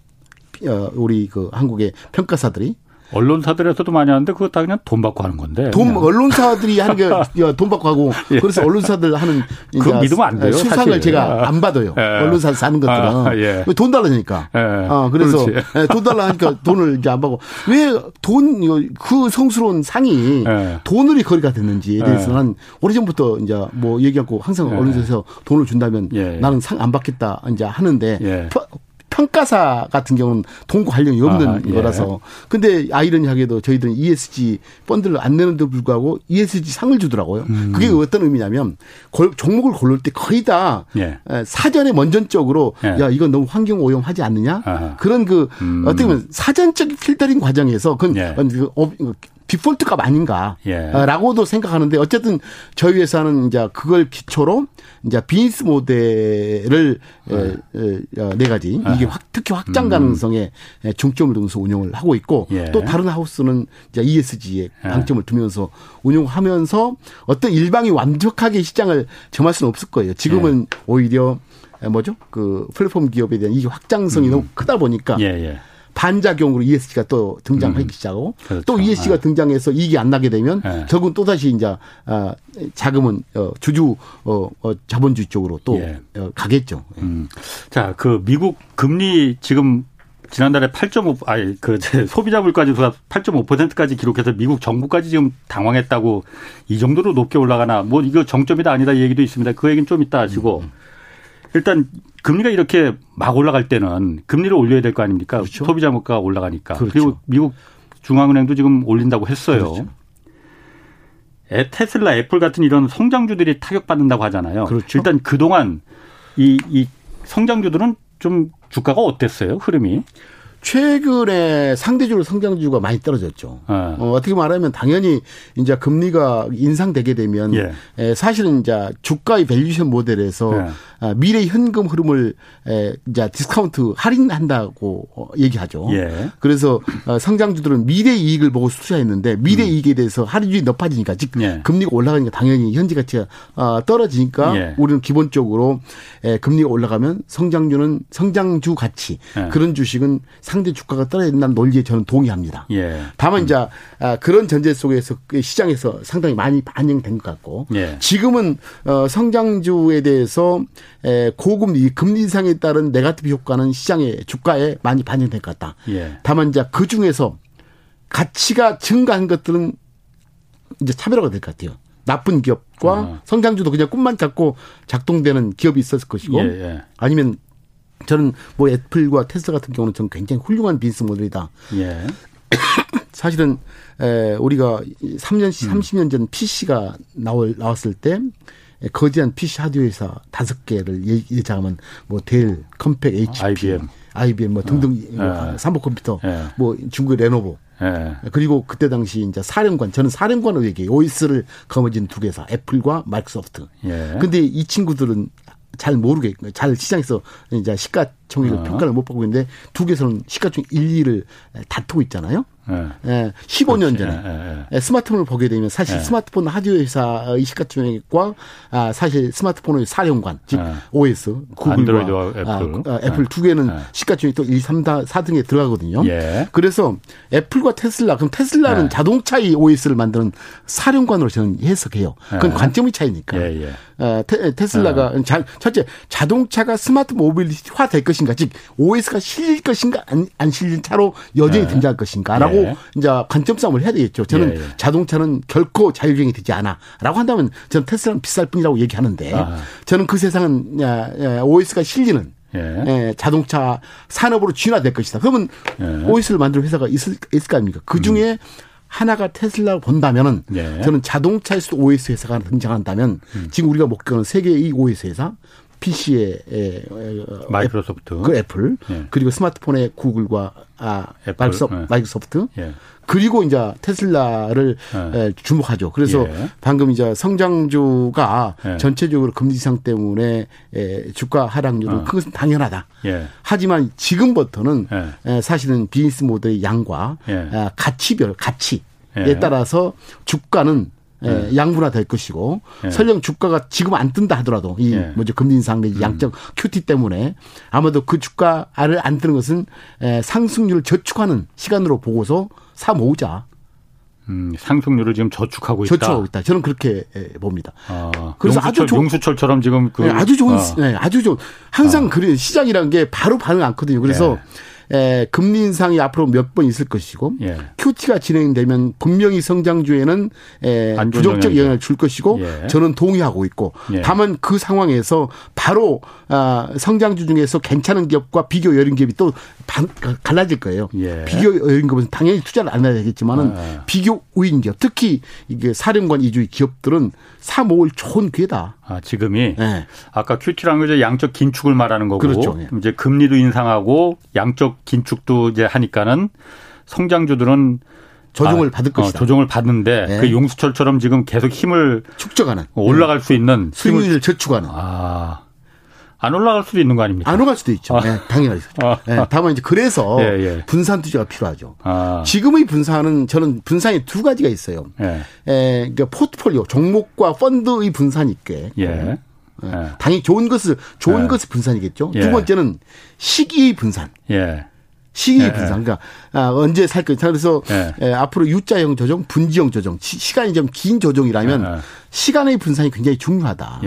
어, 우리 그 한국의 평가사들이. 언론사들에서도 많이 하는데 그거 다 그냥 돈 받고 하는 건데. 돈 그냥. 언론사들이 하는 게 돈 받고 하고 예. 그래서 언론사들 하는 그 믿으면 안 돼요. 수상을 사실. 제가 안 받아요. 예. 언론사에서 사는 것들은 아, 예. 돈 달라니까. 예. 아, 그래서 예, 돈 달라니까 돈을 이제 안 받고 왜 돈 그 성스러운 상이 예. 돈으로 거리가 됐는지에 예. 대해서는 오래전부터 이제 뭐 얘기하고 항상 언론사에서 돈을 준다면 나는 상 안 받겠다 이제 하는데 평가사 같은 경우는 돈과 관련이 없는 아, 예. 거라서. 근데 아이러니하게도 저희들은 ESG 펀드를 안 내는데도 불구하고 ESG 상을 주더라고요. 음. 그게 어떤 의미냐면 종목을 고를 때 거의 다 예. 사전에 먼전적으로 예. 야 이건 너무 환경 오염하지 않느냐 아하. 그런 그 음. 어떻게 보면 사전적 필터링 과정에서 그건 예. 그 디폴트 값 아닌가라고도 예. 생각하는데 어쨌든 저희 회사는 이제 그걸 기초로 이제 비즈니스 모델을 네, 네 가지 이게 확, 특히 확장 음. 가능성에 음. 중점을 두면서 운영을 하고 있고 예. 또 다른 하우스는 이제 ESG에 예. 방점을 두면서 운영하면서 어떤 일방이 완벽하게 시장을 점할 수는 없을 거예요. 지금은 예. 오히려 뭐죠? 그 플랫폼 기업에 대한 이 확장성이 음. 너무 크다 보니까 예, 예. 반작용으로 ESG가 또 등장하기 음. 시작하고 그렇죠. 또 ESG가 네. 등장해서 이익이 안 나게 되면 네. 결국은 또 다시 이제 아 자금은 어 주주 어, 어 자본주의 쪽으로 또 예. 어, 가겠죠. 음. 자, 그 미국 금리 지금 지난달에 8.5 아니 그 소비자 물가지 수가 8.5%까지 기록해서 미국 정부까지 지금 당황했다고 이 정도로 높게 올라가나 뭐 이거 정점이다 아니다 이 얘기도 있습니다. 그 얘기는 좀 이따 하시고 음. 일단 금리가 이렇게 막 올라갈 때는 금리를 올려야 될 거 아닙니까? 그렇죠. 소비자 물가가 올라가니까. 그렇죠. 그리고 미국 중앙은행도 지금 올린다고 했어요. 그렇죠. 테슬라, 애플 같은 이런 성장주들이 타격받는다고 하잖아요. 그렇죠. 일단 그동안 이, 이 성장주들은 좀 주가가 어땠어요? 흐름이? 최근에 상대적으로 성장주가 많이 떨어졌죠. 네. 어, 어떻게 말하면 당연히 이제 금리가 인상되게 되면 예. 사실은 이제 주가의 valuation 모델에서 예. 아, 미래 현금 흐름을 이제 디스카운트 할인한다고 어, 얘기하죠. 예. 그래서 어, 성장주들은 미래 이익을 보고 수출했는데 미래 음. 이익에 대해서 할인율이 높아지니까 즉 예. 금리가 올라가니까 당연히 현지 가치가 어, 떨어지니까 예. 우리는 기본적으로 금리가 올라가면 성장주는 성장주 가치 예. 그런 주식은 상대 주가가 떨어진다는 논리에 저는 동의합니다. 예. 다만 음. 이제 아, 그런 전제 속에서 그 시장에서 상당히 많이 반영된 것 같고 지금은 성장주에 대해서 고금리 금리 인상에 따른 네가티브 효과는 시장의 주가에 많이 반영될 것 같다. 예. 다만 이제 그 중에서 가치가 증가한 것들은 이제 차별화가 될 것 같아요. 나쁜 기업과 어. 성장주도 그냥 꿈만 잡고 작동되는 기업이 있었을 것이고 예, 예. 아니면 저는 뭐 애플과 테슬라 같은 경우는 전 굉장히 훌륭한 비즈니스 모델이다. 예. 사실은 에, 우리가 3년, 30년 음. 전 PC가 나올, 나왔을 때 거대한 PC 하드웨어 회사 다섯 개를 예장하면 뭐 델, 컴팩, HP, IBM, IBM 뭐 등등 어. 뭐 삼보 컴퓨터, 네. 뭐 중국의 레노버. 네. 그리고 그때 당시 이제 사령관, 저는 사령관으로 얘기해요. OS를 거머쥔 두 개사, 애플과 마이크로소프트. 예. 근데 이 친구들은 잘 모르게, 잘 시장에서 이제 시가총액을 어. 평가를 못 받고 있는데 두 개 사는 시가총액 1, 2를 다투고 있잖아요. 예. 예. 15년 그렇지. 전에 예, 예. 스마트폰을 보게 되면 사실 예. 스마트폰 하드웨어 회사의 시가총액과 아, 사실 스마트폰의 사령관 즉 예. OS 구글과 애플, 아, 아, 애플 두 개는 시가총액 또 1, 3, 4등에 들어가거든요. 그래서 애플과 테슬라 그럼 테슬라는 자동차의 OS를 만드는 사령관으로 저는 해석해요. 그건 관점의 차이니까. 어, 테, 슬라가 자, 첫째 자동차가 스마트 모빌리티화 될 것인가 즉 OS가 실릴 것인가 안, 안 실린 차로 여전히 등장할 것인가라고 라고 예. 이제 관점 싸움을 해야 되겠죠. 저는 예, 예. 자동차는 결코 자율주행이 되지 않아. 라고 한다면 저는 테슬라는 비쌀 뿐이라고 얘기하는데 아. 저는 그 세상은 OS가 실리는 예. 자동차 산업으로 진화될 것이다. 그러면 예. OS를 만들 회사가 있을, 있을 거 아닙니까? 그 중에 음. 하나가 테슬라를 본다면은 예. 저는 자동차에서도 OS 회사가 등장한다면 음. 지금 우리가 목격하는 세계의 OS 회사 PC의 마이크로소프트, 그 애플, 예. 그리고 스마트폰의 구글과 아, 애플, 마이크로소프트, 예. 마이크로소프트 예. 그리고 이제 테슬라를 예. 주목하죠. 그래서 예. 방금 이제 성장주가 예. 전체적으로 금리 인상 때문에 주가 하락률은 어. 큰 것은 당연하다. 하지만 지금부터는 사실은 비즈니스 모델의 양과 아, 가치별 가치 에 따라서 주가는 예, 네. 양분화 될 것이고 네. 설령 주가가 지금 안 뜬다 하더라도 이 네. 뭐죠 금리 인상 내지 음. 양적 큐티 때문에 아마도 그 주가를 안 뜨는 것은 에, 상승률을 저축하는 시간으로 보고서 사 모으자. 음, 상승률을 지금 저축하고 있다. 저축하고 있다. 저는 그렇게 봅니다. 아, 그래서 용수철, 아주 좋은 용수철처럼 지금 그 네, 아주 좋은 아. 네, 아주 좋은 항상 아. 그래 시장이라는 게 바로 반응 않거든요. 그래서 네. 에, 금리 인상이 앞으로 몇 번 있을 것이고 예. QT가 진행되면 분명히 성장주에는 에, 부정적 영향을 줄 것이고 예. 저는 동의하고 있고 예. 다만 그 상황에서 바로 아, 성장주 중에서 괜찮은 기업과 비교 여린 기업이 또 반, 갈라질 거예요. 예. 비교 여린 기업은 당연히 투자를 안 해야 되겠지만은 아. 비교 우인 기업 특히 이게 사령관 위주의 기업들은 사 모을 좋은 기회다. 아, 지금이 네. 아까 QT라는 게 양적 긴축을 말하는 거고 그렇죠. 예. 이제 금리도 인상하고 양적 긴축도 이제 하니까는 성장주들은 조정을 아, 받을 어, 것이다. 어, 조정을 받는데 네. 그 용수철처럼 지금 계속 힘을 축적하는 올라갈 수 있는 수익률을 저축하는. 아. 안 올라갈 수도 있는 거 아닙니까? 안 올라갈 수도 있죠. 아. 네, 당연하죠. 아. 네, 다만 이제 그래서 예, 예. 분산 투자가 필요하죠. 아. 지금의 분산은 저는 분산이 두 가지가 있어요. 예. 에, 그러니까 포트폴리오 종목과 펀드의 분산이 있게. 예. 예. 예. 당연히 좋은 것을 좋은 예. 것을 분산이겠죠. 두 번째는 시기 분산. 예. 시기 분산. 그러니까 아, 언제 살 거. 그래서 에, 앞으로 U자형 조정, 분지형 조정, 시, 간이 좀 긴 조정이라면 시간의 분산이 굉장히 중요하다.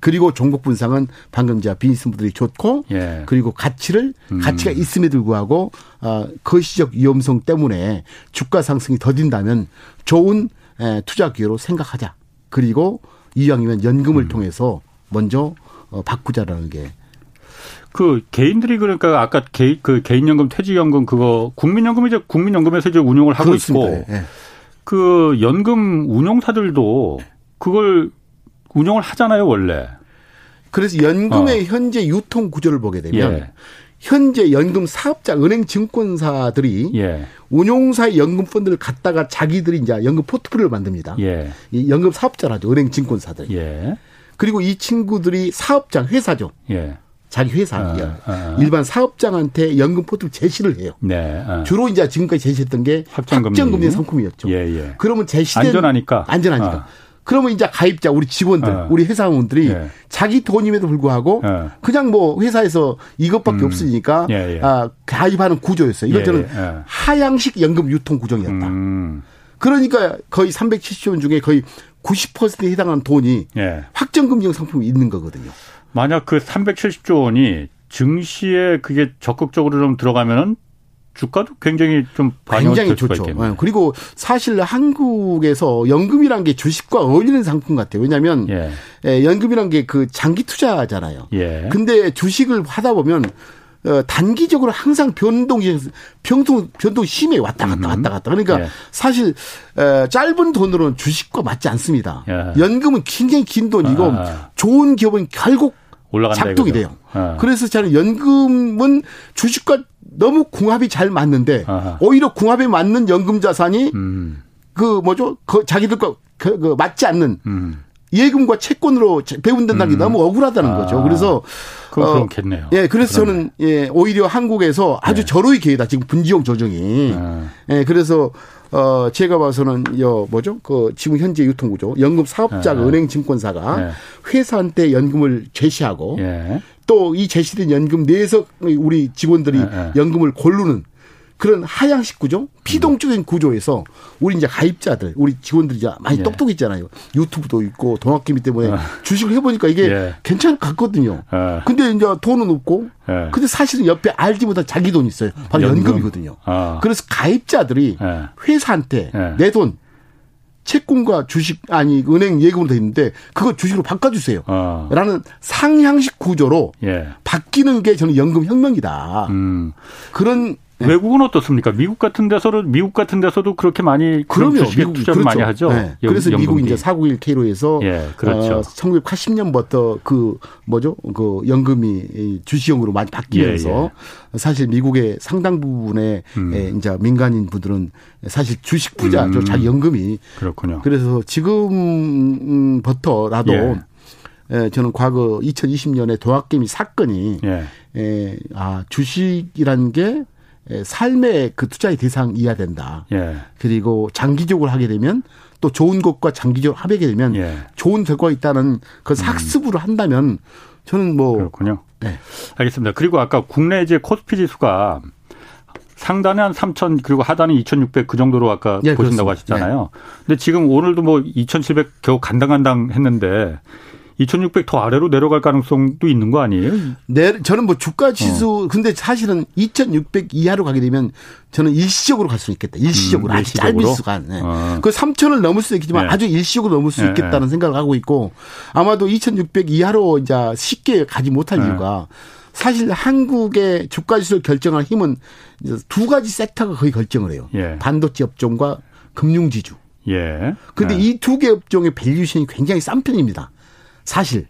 그리고 종목 분상은 방금 자 비즈니스 모델이 좋고 예. 그리고 가치를 음. 가치가 있음에도 불구하고 어, 거시적 위험성 때문에 주가 상승이 더딘다면 좋은 에, 투자 기회로 생각하자. 그리고 이왕이면 연금을 음. 통해서 먼저 어, 바꾸자라는 게. 그 개인들이 그러니까 아까 개, 그 개인연금, 퇴직연금 그거 국민연금 이제 국민연금에서 이제 운용을 하고 그렇습니다. 있고 예. 그 연금 운용사들도 그걸 운영을 하잖아요, 원래. 그래서 연금의 어. 현재 유통 구조를 보게 되면 예. 현재 연금 사업자 은행 증권사들이 예. 운용사의 연금 펀드를 갖다가 자기들이 이제 연금 포트폴리오를 만듭니다. 예. 이 연금 사업자라죠. 은행 증권사들. 예. 그리고 이 친구들이 사업장 회사죠. 예. 자기 회사 아, 아, 아. 일반 사업장한테 연금 포트를 제시를 해요. 네, 아. 주로 이제 지금까지 제시했던 게 확정금리, 확정금리 상품이었죠. 예, 예. 그러면 제시된 안전하니까 안전하니까 아. 그러면 이제 가입자 우리 직원들 어. 우리 회사원들이 예. 자기 돈임에도 불구하고 어. 그냥 뭐 회사에서 이것밖에 음. 없으니까 예, 예. 아, 가입하는 구조였어요. 이건 예, 저는 예. 하향식 연금 유통 구조였다. 음. 그러니까 거의 370조 원 중에 거의 90%에 해당하는 돈이 예. 확정금융 상품이 있는 거거든요. 만약 그 370조 원이 증시에 그게 적극적으로 좀 들어가면은 주가도 굉장히 좀 굉장히 좋죠. 네. 그리고 사실 한국에서 연금이란 게 주식과 어울리는 상품 같아요. 왜냐하면 예. 예, 연금이란 게 그 장기 투자잖아요. 예. 근데 주식을 하다 보면 어, 단기적으로 항상 변동이 변동 변동 심해 왔다 갔다 왔다 갔다. 그러니까 예. 사실 에, 짧은 돈으로는 주식과 맞지 않습니다. 예. 연금은 굉장히 긴 돈이고 아. 좋은 기업은 결국 작동이 돼요. 아. 그래서 저는 연금은 주식과 너무 궁합이 잘 맞는데 아하. 오히려 궁합에 맞는 연금 자산이 음. 그 뭐죠? 그 자기들과 그, 그 맞지 않는 음. 예금과 채권으로 배분된다는 게 음. 너무 억울하다는 아. 거죠. 그래서 어, 그렇겠네요. 예, 그래서 그러네. 저는 예, 오히려 한국에서 아주 네. 절호의 기회다. 지금 분지형 조정이. 아. 예, 그래서 어 제가 봐서는 여 뭐죠? 그 지금 현재 유통 구조 연금 사업자 네. 은행 증권사가 네. 회사한테 연금을 제시하고 예. 또이 제시된 연금 내에서 우리 직원들이. 연금을 고르는 그런 하향식 구조, 피동적인 구조에서 우리 이제 가입자들, 우리 직원들이 이제 많이 예. 똑똑했잖아요. 유튜브도 있고 동학개미 때문에 어. 주식을 해보니까 이게 예. 괜찮을 것 같거든요. 어. 근데 이제 돈은 없고, 예. 근데 사실은 옆에 알지 못한 자기 돈이 있어요. 바로 연금. 이거든요 어. 그래서 가입자들이 예. 회사한테 예. 내 돈, 채권과 주식 아니 은행 예금으로 돼 있는데 그거 주식으로 바꿔주세요. 어. 라는 상향식 구조로 예. 바뀌는 게 저는 연금 혁명이다. 음. 그런 네. 외국은 어떻습니까? 미국 같은 데서는 미국 같은 데서도 그렇게 많이 그럼요. 미국 투자를 그렇죠. 많이 하죠. 네. 그래서 미국 이제 491K로에서 예, 그렇죠. 어, 1980년부터 그 뭐죠? 그 연금이 주시형으로 많이 바뀌면서 예, 예. 사실 미국의 상당 부분의 음. 예, 이제 민간인 분들은 사실 주식 부자죠. 음. 자기 연금이 그렇군요. 그래서 지금부터라도 예. 예, 저는 과거 2020년에 도학개미 사건이 예. 예, 아 주식이라는 게 예, 삶의 그 투자의 대상이어야 된다. 예. 그리고 장기적으로 하게 되면 또 좋은 것과 장기적으로 합하게 되면 예. 좋은 결과가 있다는 그 학습으로 한다면 저는 뭐 그렇군요. 네. 알겠습니다. 그리고 아까 국내 이제 코스피 지수가 상단에 한 3천 그리고 하단에 2,600 그 정도로 아까 예, 보신다고 그렇습니다. 하셨잖아요. 네. 근데 지금 오늘도 뭐 2,700 겨우 간당간당 했는데 2,600 더 아래로 내려갈 가능성도 있는 거 아니에요? 네, 저는 뭐 주가 지수 어. 근데 사실은 2,600 이하로 가게 되면 저는 일시적으로 갈 수 있겠다. 일시적으로 음, 아주 짧은 시간. 네. 어. 그 3,000을 넘을 수 있겠지만 네. 아주 일시적으로 넘을 수 네. 있겠다는 생각을 하고 있고 아마도 2,600 이하로 이제 쉽게 가지 못할 네. 이유가 사실 한국의 주가 지수를 결정할 힘은 두 가지 섹터가 거의 결정을 해요. 예. 반도체 업종과 금융 지주. 예. 근데 네. 이 두 개 업종의 valuation이 굉장히 싼 편입니다. 사실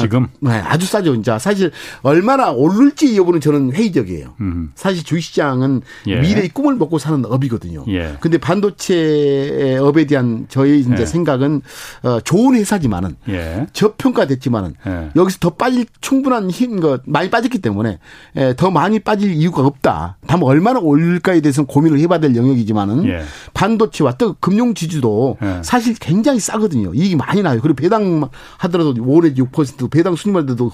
지금 네, 아주 싸죠. 이제 사실 얼마나 오를지 여부는 저는 회의적이에요. 음. 사실 주식시장은 예. 미래의 꿈을 먹고 사는 업이거든요. 예. 근데 반도체 업에 대한 저의 이제 예. 생각은 어, 좋은 회사지만은 예. 저평가됐지만은 예. 여기서 더 빠질 충분한 힘, 거 많이 빠졌기 때문에 예, 더 많이 빠질 이유가 없다. 다만 얼마나 올릴까에 대해서는 고민을 해봐야 될 영역이지만은 예. 반도체와 또 금융 지주도 사실 굉장히 싸거든요. 이익이 많이 나요. 그리고 배당 하더라도 올해 6%그 배당 수익할 때도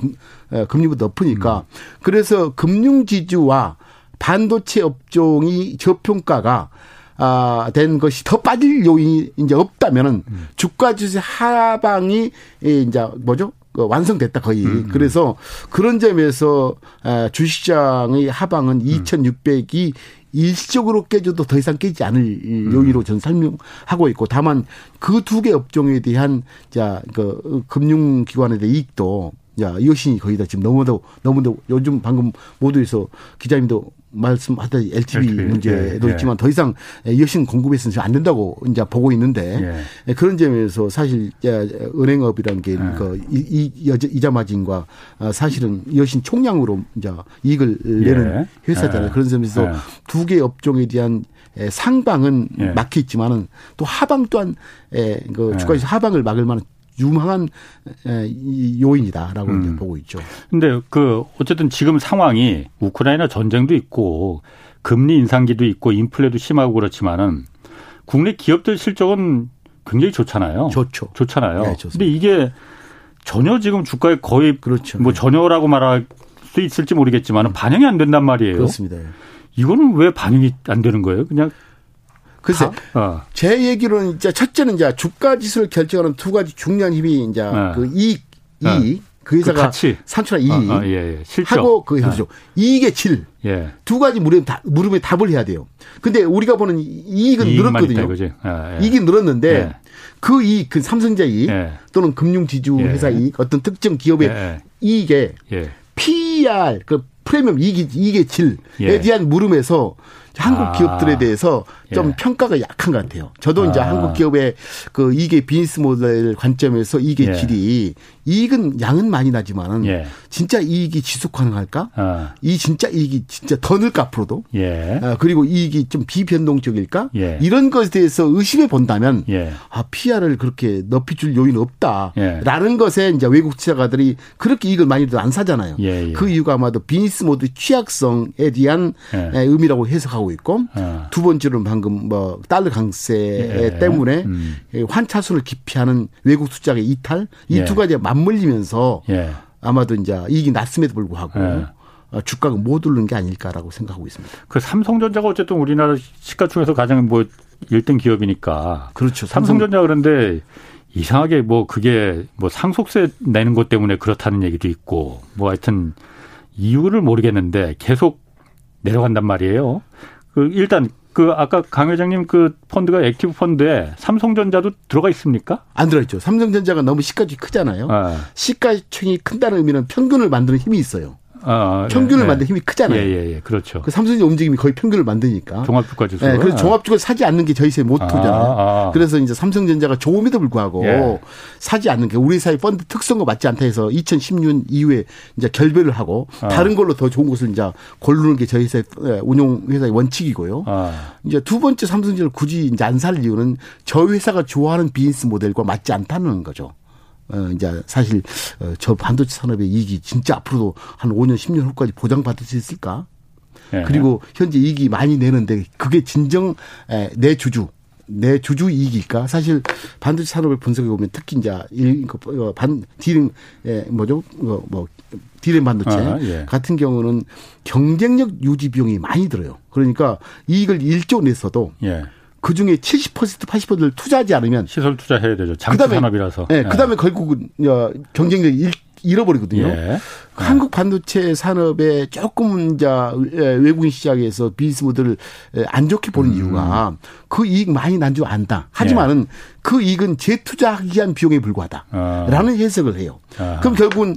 금리보다 높으니까 음. 그래서 금융 지주와 반도체 업종이 저평가가 아, 된 것이 더 빠질 요인이 이제 없다면은 음. 주가 지수 하방이 이제 뭐죠? 그 완성됐다 거의. 음. 그래서 그런 점에서 주시장의 하방은 2,600이 일시적으로 깨져도 더 이상 깨지 않을 음. 요인으로 저는 설명하고 있고 다만 그 두 개 업종에 대한 자그 금융기관에 대한 이익도 야, 이것이 거의 다 지금 너무도, 너무도 요즘 방금 모두에서 기자님도 말씀하다 LTV, LTV 문제도 예, 있지만 예. 더 이상 여신 공급해서는 안 된다고 이제 보고 있는데 예. 그런 점에서 사실 은행업이라는 게그 이, 이자 마진과 어, 사실은 여신 총량으로 이제 이익을 내는 예. 회사잖아요. 예. 그런 점에서 예. 두개 업종에 대한 상방은 막혀 있지만은 또 하방 또한 그 주가에서 하방을 막을 만한 유망한 요인이다라고 음. 보고 있죠. 근데 그 어쨌든 지금 상황이 우크라이나 전쟁도 있고 금리 인상기도 있고 인플레도 심하고 그렇지만은 국내 기업들 실적은 굉장히 좋잖아요. 좋죠. 좋잖아요. 네, 근데 이게 전혀 지금 주가에 거의 그렇죠. 뭐 네. 전혀라고 말할 수 있을지 모르겠지만 반영이 안 된단 말이에요. 그렇습니다. 이거는 왜 반영이 안 되는 거예요? 그냥 글쎄, 어. 제 얘기로는 이제 첫째는 이제 주가 지수를 결정하는 두 가지 중요한 힘이 이제 어. 그 이익, 어. 이익. 그 회사가 그 산출한 이익 어, 어, 예, 예. 하고 그 현실 이익의 질. 예. 두 가지 물음에, 물음에 답을 해야 돼요. 근데 우리가 보는 이익은 늘었거든요. 있다, 아, 예. 이익이 늘었는데 예. 그 이익, 그 삼성자 이익 예. 또는 금융지주 회사 이익, 어떤 특정 기업의 이익에 PER, 그 프리미엄 이익, 이익의 질에 예. 대한 물음에서 한국 아. 기업들에 대해서 좀 예. 평가가 약한 것 같아요. 저도 아. 이제 한국 기업의 그 이게 비즈니스 모델 관점에서 이게 예. 질이 이익은 양은 많이 나지만은 예. 진짜 이익이 지속 가능할까? 아. 이 진짜 이익이 진짜 더 늘까 앞으로도? 예. 아, 그리고 이익이 좀 비변동적일까? 예. 이런 것에 대해서 의심해 본다면 예. 아 PR을 그렇게 높이 줄 요인은 없다라는 것에 이제 외국 투자가들이 그렇게 이익을 많이들 안 사잖아요. 그 이유가 아마도 비즈니스 모델 취약성에 대한 의미라고 해석하고 있고 두 번째로는 방금 뭐 달러 강세 예. 때문에 음. 환차순을 기피하는 외국 투자의 이탈 이두 예. 가지가 맞물리면서 예. 아마도 이제 이익이 났음에도 불구하고 예. 어, 주가가 못 오르는 게 아닐까라고 생각하고 있습니다. 그 삼성전자가 어쨌든 우리나라 시가총에서 가장 뭐 1등 기업이니까. 그렇죠. 삼성전자 그런데 이상하게 뭐 그게 뭐 상속세 내는 것 때문에 그렇다는 얘기도 있고 뭐 하여튼 이유를 모르겠는데 계속 내려간단 말이에요. 그 일단 그 아까 강 회장님 그 펀드가 active 펀드에 삼성전자도 들어가 있습니까? 안 들어있죠. 삼성전자가 너무 시가총이 크잖아요. 아. 시가총이 큰다는 의미는 평균을 만드는 힘이 있어요. 아, 평균을 예, 만든 힘이 크잖아요. 예, 예, 예. 그렇죠. 그 삼성전자 움직임이 거의 평균을 만드니까. 종합주가 지수. 예, 그래서 종합주가 사지 않는 게 저희사의 모토잖아요. 아, 아. 그래서 이제 삼성전자가 좋음에도 불구하고 예. 사지 않는 게 우리 사회 펀드 특성과 맞지 않다 해서 2010년 이후에 이제 결별을 하고 아. 다른 걸로 더 좋은 곳을 이제 고르는 게 저희 회사 예, 운용 회사의 원칙이고요. 아. 이제 두 번째 삼성전자를 굳이 이제 안 살 이유는 저희 회사가 좋아하는 비즈니스 모델과 맞지 않다는 거죠. 어, 이제 사실 어, 저 반도체 산업의 이익이 진짜 앞으로도 한 5년, 10년 후까지 보장받을 수 있을까? 네. 그리고 현재 이익이 많이 내는데 그게 진정 내 주주 내 주주 이익일까? 사실 반도체 산업을 분석해 보면 특히 이제 그, 어, 반 디램 뭐죠? 뭐 디램 반도체 아, 예. 같은 경우는 경쟁력 유지 비용이 많이 들어요. 그러니까 이익을 1조 냈어도 예. 그 중에 70% 80%를 투자하지 않으면 시설 투자해야 되죠. 장치 그다음에, 산업이라서. 네, 그다음에 예. 결국은 경쟁력이 잃어버리거든요. 예. 한국 반도체 산업에 조금 이제 외국인 시장에서 비즈니스 모델을 안 좋게 보는 음. 이유가 그 이익 많이 난 줄 안다. 하지만은 예. 그 이익은 재투자하기 위한 비용에 불과하다라는 아. 해석을 해요. 아. 그럼 결국은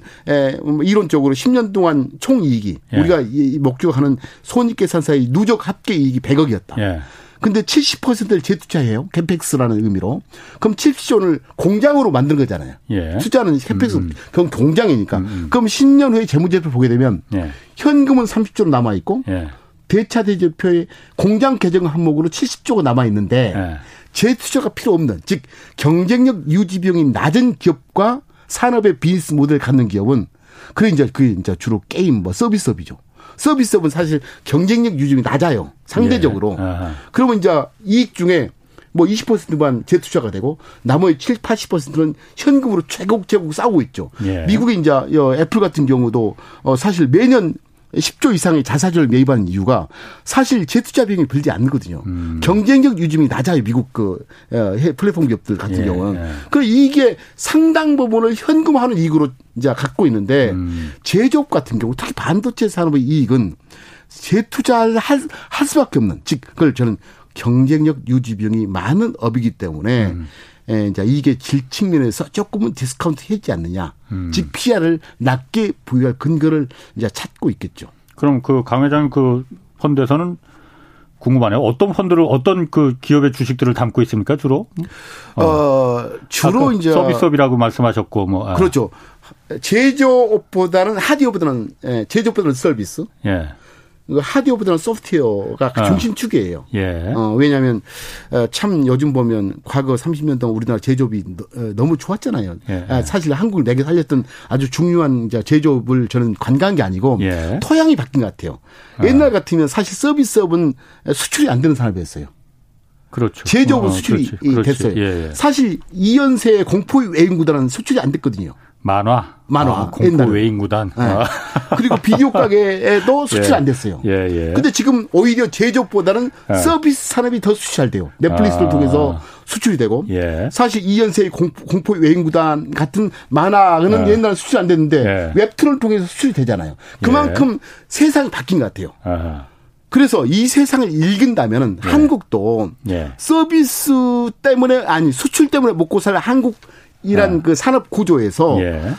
뭐 이론적으로 10년 동안 총 이익이 예. 우리가 목적하는 손익계산사의 누적 합계 이익이 100억이었다. 예. 근데 70%를 재투자해요. 캠펙스라는 의미로. 그럼 70조를 공장으로 만든 거잖아요. 예. 숫자는 캠펙스, 음. 그건 공장이니까. 음, 음. 그럼 10년 후에 재무제표 보게 되면 예. 현금은 30조로 남아있고 예. 대차 대제표에 공장 개정 항목으로 70조가 남아있는데 예. 재투자가 필요 없는, 즉 경쟁력 유지 비용이 낮은 기업과 산업의 비즈니스 모델을 갖는 기업은 그게 이제 그게 이제 주로 게임 뭐 서비스업이죠. 서비스업은 사실 경쟁력 유지이 낮아요. 상대적으로. 예. 그러면 이제 이익 중에 뭐 20%만 재투자가 되고 나머지 7, 80%는 현금으로 최곡 최곡 싸우고 있죠. 예. 미국의 이제 애플 같은 경우도 어 사실 매년 10조 이상의 자사주를 매입하는 이유가 사실 재투자 비용이 들지 않거든요. 음. 경쟁력 유지이 낮아요. 미국 그 어, 플랫폼 기업들 같은 예, 경우는. 예. 그 이게 상당 부분을 현금화하는 이익으로 이제 갖고 있는데 음. 제조업 같은 경우 특히 반도체 산업의 이익은 재투자를 할, 할 수밖에 없는 즉 그걸 저는 경쟁력 유지 비용이 많은 업이기 때문에 음. 에, 이제 이게 질 측면에서 조금은 디스카운트 했지 않느냐. 음. 즉 PER을 낮게 부여할 근거를 이제 찾고 있겠죠. 그럼 그 강 회장 그 펀드에서는 궁금하네요. 어떤 펀드를 어떤 그 기업의 주식들을 담고 있습니까 주로? 어, 어 주로 이제 서비스업이라고 말씀하셨고 뭐 아. 그렇죠. 제조업보다는 하드웨어보다는 예, 제조업보다는 서비스. 예. 그 하드웨어보다는 소프트웨어가 어. 중심축이에요. 예. 어, 왜냐하면 어, 참 요즘 보면 과거 30년 동안 우리나라 제조업이 어, 너무 좋았잖아요. 예. 아, 사실 한국을 내게 살렸던 아주 중요한 제조업을 저는 관광한 게 아니고 예. 토양이 바뀐 것 같아요. 어. 옛날 같으면 사실 서비스업은 수출이 안 되는 산업이었어요. 그렇죠. 제조업은 어, 수출이 그렇지, 그렇지. 됐어요. 예, 예. 사실 이연세 공포 외인구단은 수출이 안 됐거든요. 만화. 만화. 아, 공포 외인 구단. 네. 아. 그리고 비디오 가게에도 수출 예. 안 됐어요. 예, 예. 근데 지금 오히려 제조보다는 예. 서비스 산업이 더 수출 돼요. 넷플릭스를 아. 통해서 수출이 되고. 예. 사실 이연세의 공포, 공포 외인 구단 같은 만화는 예. 옛날에 수출 안 됐는데 예. 웹툰을 통해서 수출이 되잖아요. 그만큼 세상이 바뀐 것 같아요. 아하. 그래서 이 세상을 읽은다면은 한국도 서비스 때문에 아니 수출 때문에 먹고 살 한국 이란 그 산업 구조에서 예.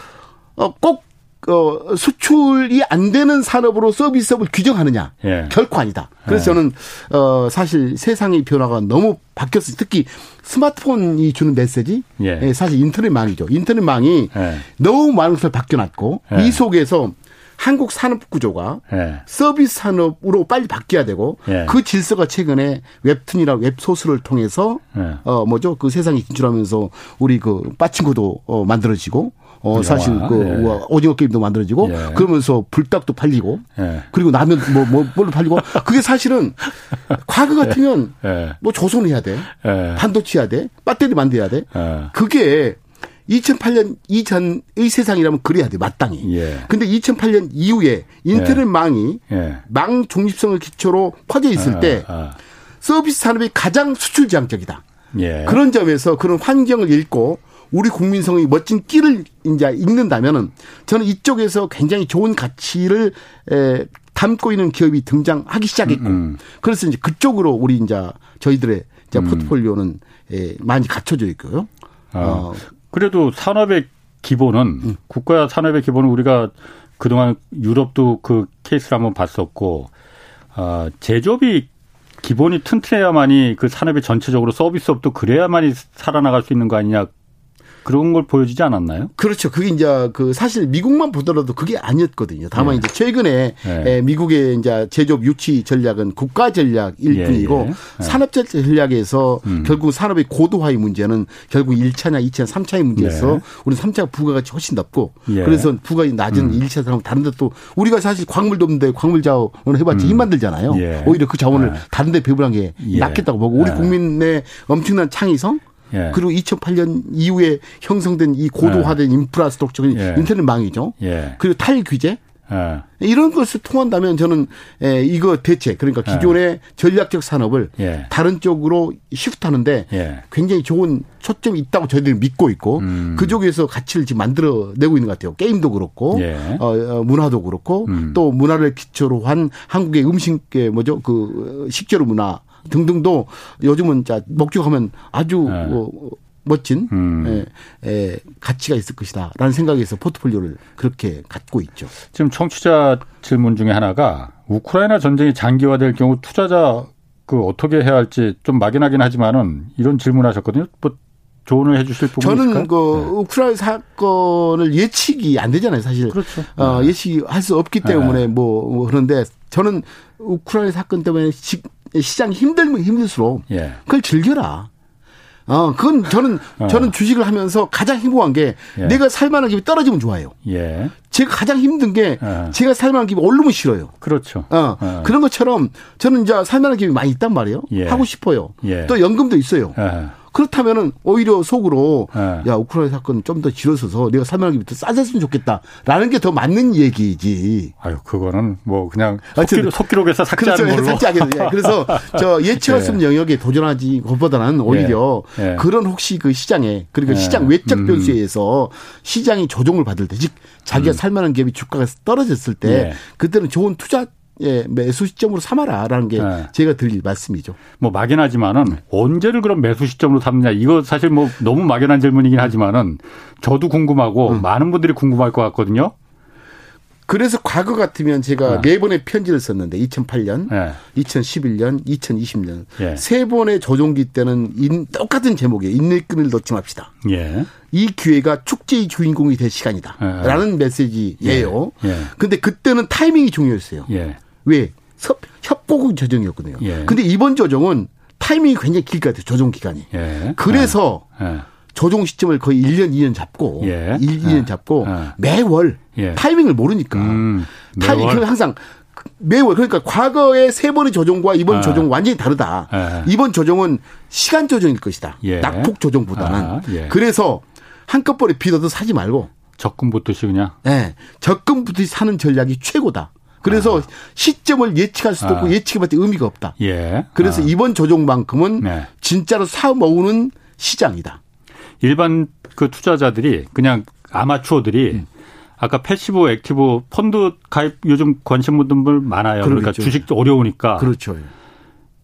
어, 꼭 어, 수출이 안 되는 산업으로 서비스업을 규정하느냐? 예. 결코 아니다. 그래서 예. 저는 어, 사실 세상의 변화가 너무 바뀌었어요. 특히 스마트폰이 주는 메시지, 예. 예 사실 인터넷망이죠. 인터넷망이 예. 너무 많은 것을 바뀌어놨고 이 속에서 한국 산업 구조가 예. 서비스 산업으로 빨리 바뀌어야 되고 예. 그 질서가 최근에 웹툰이나 웹소설을 통해서 예. 어 뭐죠 그 세상에 진출하면서 우리 그 빠친코도 어 만들어지고 어 사실 그 예. 오징어 게임도 만들어지고 예. 그러면서 불닭도 팔리고 예. 그리고 라면 뭐뭐 뭘로 팔리고 그게 사실은 과거 같으면 뭐 조선해야 돼 반도체 해야 돼 배터리 만들어야 돼 그게 2008년 이전의 세상이라면 그래야 돼 마땅히. 예. 근데 2008년 이후에 인터넷 망이 예. 예. 망 중립성을 기초로 퍼져 있을 아, 때 아. 서비스 산업이 가장 수출 지향적이다. 예. 그런 점에서 그런 환경을 읽고 우리 국민성의 멋진 끼를 이제 읽는다면은 저는 이쪽에서 굉장히 좋은 가치를 에, 담고 있는 기업이 등장하기 시작했고 음, 음. 그래서 이제 그쪽으로 우리 이제 저희들의 이제 음. 포트폴리오는 에, 많이 갖춰져 있고요. 아. 어, 그래도 산업의 기본은 음. 국가 산업의 기본은 우리가 그동안 유럽도 그 케이스를 한번 봤었고 어, 제조업이 기본이 튼튼해야만이 그 산업이 전체적으로 서비스업도 그래야만이 살아나갈 수 있는 거 아니냐 그런 걸 보여주지 않았나요? 그렇죠. 그게 이제 그 사실 미국만 보더라도 그게 아니었거든요. 다만 네. 이제 최근에 네. 미국의 이제 제조업 유치 전략은 국가 전략일 예, 뿐이고 예, 예. 산업 전략에서 음. 결국 산업의 고도화의 문제는 결국 1차냐 2차, 3차의 문제에서 네. 우리 3차 부가가치 훨씬 높고 예. 그래서 부가가 낮은 음. 1차 사람 다른 데 또 우리가 사실 광물도 없는데 광물 자원을 해봤자 음. 힘 만들잖아요. 예. 오히려 그 자원을 네. 다른 데 배분한 게 낫겠다고 보고 우리 국민의 엄청난 창의성 예. 그리고 2008년 이후에 형성된 이 고도화된 예. 인프라스트럭처인 예. 인터넷 망이죠. 예. 그리고 탈규제 예. 이런 것을 통한다면 저는 에, 이거 대체 그러니까 예. 기존의 전략적 산업을 예. 다른 쪽으로 시프트하는데 예. 굉장히 좋은 초점이 있다고 저희들이 믿고 있고 음. 그쪽에서 가치를 지금 만들어내고 있는 것 같아요. 게임도 그렇고 예. 어, 어, 문화도 그렇고 음. 또 문화를 기초로 한 한국의 음식의 뭐죠 그 식재료 문화 등등도 요즘은 자 목격하면 아주 네. 어, 멋진 음. 에, 에, 가치가 있을 것이다라는 생각에서 포트폴리오를 그렇게 갖고 있죠. 지금 청취자 질문 중에 하나가 우크라이나 전쟁이 장기화될 경우 투자자 그 어떻게 해야 할지 좀 막연하긴 하지만은 이런 질문하셨거든요. 뭐 조언을 해주실 부분 저는 있을까요? 그 네. 우크라이나 사건을 예측이 안 되잖아요, 사실. 그렇죠. 어, 네. 예측할 수 없기 때문에 네. 뭐, 뭐 그런데 저는 우크라이나 사건 때문에 시장 힘들면 힘들수록 예. 그걸 즐겨라. 어, 그건 저는 어. 저는 주식을 하면서 가장 행복한 게 예. 내가 살만한 기업이 떨어지면 좋아요. 예. 제가 가장 힘든 게 어. 제가 살만한 기업이 오르면 싫어요. 그렇죠. 어, 어. 그런 것처럼 저는 이제 살만한 기업이 많이 있단 말이에요. 예. 하고 싶어요. 예. 또 연금도 있어요. 어. 그렇다면은 오히려 속으로 네. 야 우크라이나 사건 좀 더 길어서서 내가 살만하게 부터 싸졌으면 좋겠다라는 게 더 맞는 얘기지. 아유 그거는 뭐 그냥 속기록, 속기록에서 삭제하는 그렇죠. 걸로. 삭제하게 예. 그래서 저 예측할 수 없는 예. 영역에 도전하지 것보다는 오히려 예. 예. 그런 혹시 그 시장에 그리고 예. 시장 외적 음. 변수에 의해서 시장이 조정을 받을 때 즉 자기가 음. 살만한 기업이 주가가 떨어졌을 때 예. 그때는 좋은 투자 예, 매수 시점으로 삼아라라는 게 네. 제가 드릴 말씀이죠. 뭐 막연하지만은 언제를 그럼 매수 시점으로 삼느냐 이거 사실 뭐 너무 막연한 질문이긴 하지만은 저도 궁금하고 음. 많은 분들이 궁금할 것 같거든요. 그래서 과거 같으면 제가 네, 네 번의 편지를 썼는데 2008년, 네. 2011년, 2020년 예. 세 번의 조종기 때는 인, 똑같은 제목에 인내끈을 놓지 맙시다. 예. 이 기회가 축제의 주인공이 될 시간이다라는 예. 메시지예요. 예. 근데 그때는 타이밍이 중요했어요. 예. 왜? 협곡의 조정이었거든요. 예. 근데 이번 조정은 타이밍이 굉장히 길 것 같아요. 조정 기간이. 예. 그래서 예. 예. 조정 시점을 거의 1년, 2년 잡고 예. 1, 2년 예. 잡고 예. 매월 예. 타이밍을 모르니까 음, 타이밍 항상 매월 그러니까 과거의 세 번의 조정과 이번 아. 조정은 완전히 다르다. 아. 이번 조정은 시간 조정일 것이다. 예. 낙폭 조정보다는. 아. 예. 그래서 한꺼번에 빚 얻어 사지 말고 적금부터 그냥. 네. 적금부터 사는 전략이 최고다. 그래서 아. 시점을 예측할 수도 없고 아. 예측해봤자 의미가 없다. 예. 그래서 아. 이번 조정만큼은 네. 진짜로 사 모으는 시장이다. 일반 그 투자자들이 그냥 아마추어들이 음. 아까 passive active 펀드 가입 요즘 관심 분들 많아요. 그러겠죠. 그러니까 주식 어려우니까. 그렇죠.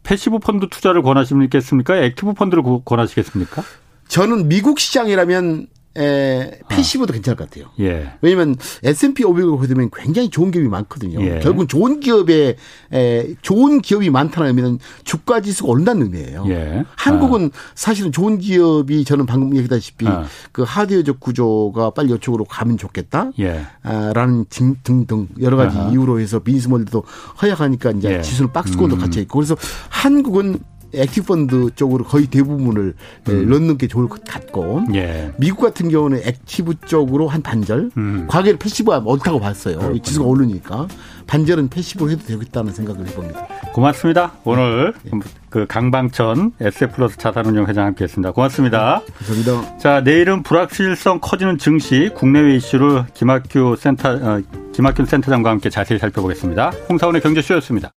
passive 펀드 투자를 권하시겠습니까? active 펀드를 권하시겠습니까? 저는 미국 시장이라면 에, passive도 아. 괜찮을 것 같아요. 예. 왜냐면 S&P 500을 보게 되면 굉장히 좋은 기업이 많거든요. 예. 결국 좋은 기업에 에, 좋은 기업이 많다는 의미는 주가 지수가 오른다는 의미예요. 예. 한국은 아. 사실은 좋은 기업이 저는 방금 얘기다시피 아. 그 하드웨어적 구조가 빨리 이쪽으로 가면 좋겠다. 예. 아, 라는 등등 여러 가지 아하. 이유로 해서 모델도 허약하니까 이제 예. 지수는 박스권도 음. 갇혀 있고 그래서 한국은 active 펀드 쪽으로 거의 대부분을 예, 음. 넣는 게 좋을 것 같고 예. 미국 같은 경우는 active 쪽으로 한 반절 음. 과거에 passive가 옳다고 봤어요. 그렇군요. 지수가 오르니까 반절은 passive로 해도 되겠다는 생각을 해봅니다. 고맙습니다. 오늘 네. 그 강방천 에셋플러스 자산운용 회장 함께했습니다. 고맙습니다. 네, 감사합니다. 자 내일은 불확실성 커지는 증시 국내외 이슈를 김학균 센터 어, 김학균 센터장과 함께 자세히 살펴보겠습니다. 홍사원의 경제쇼였습니다.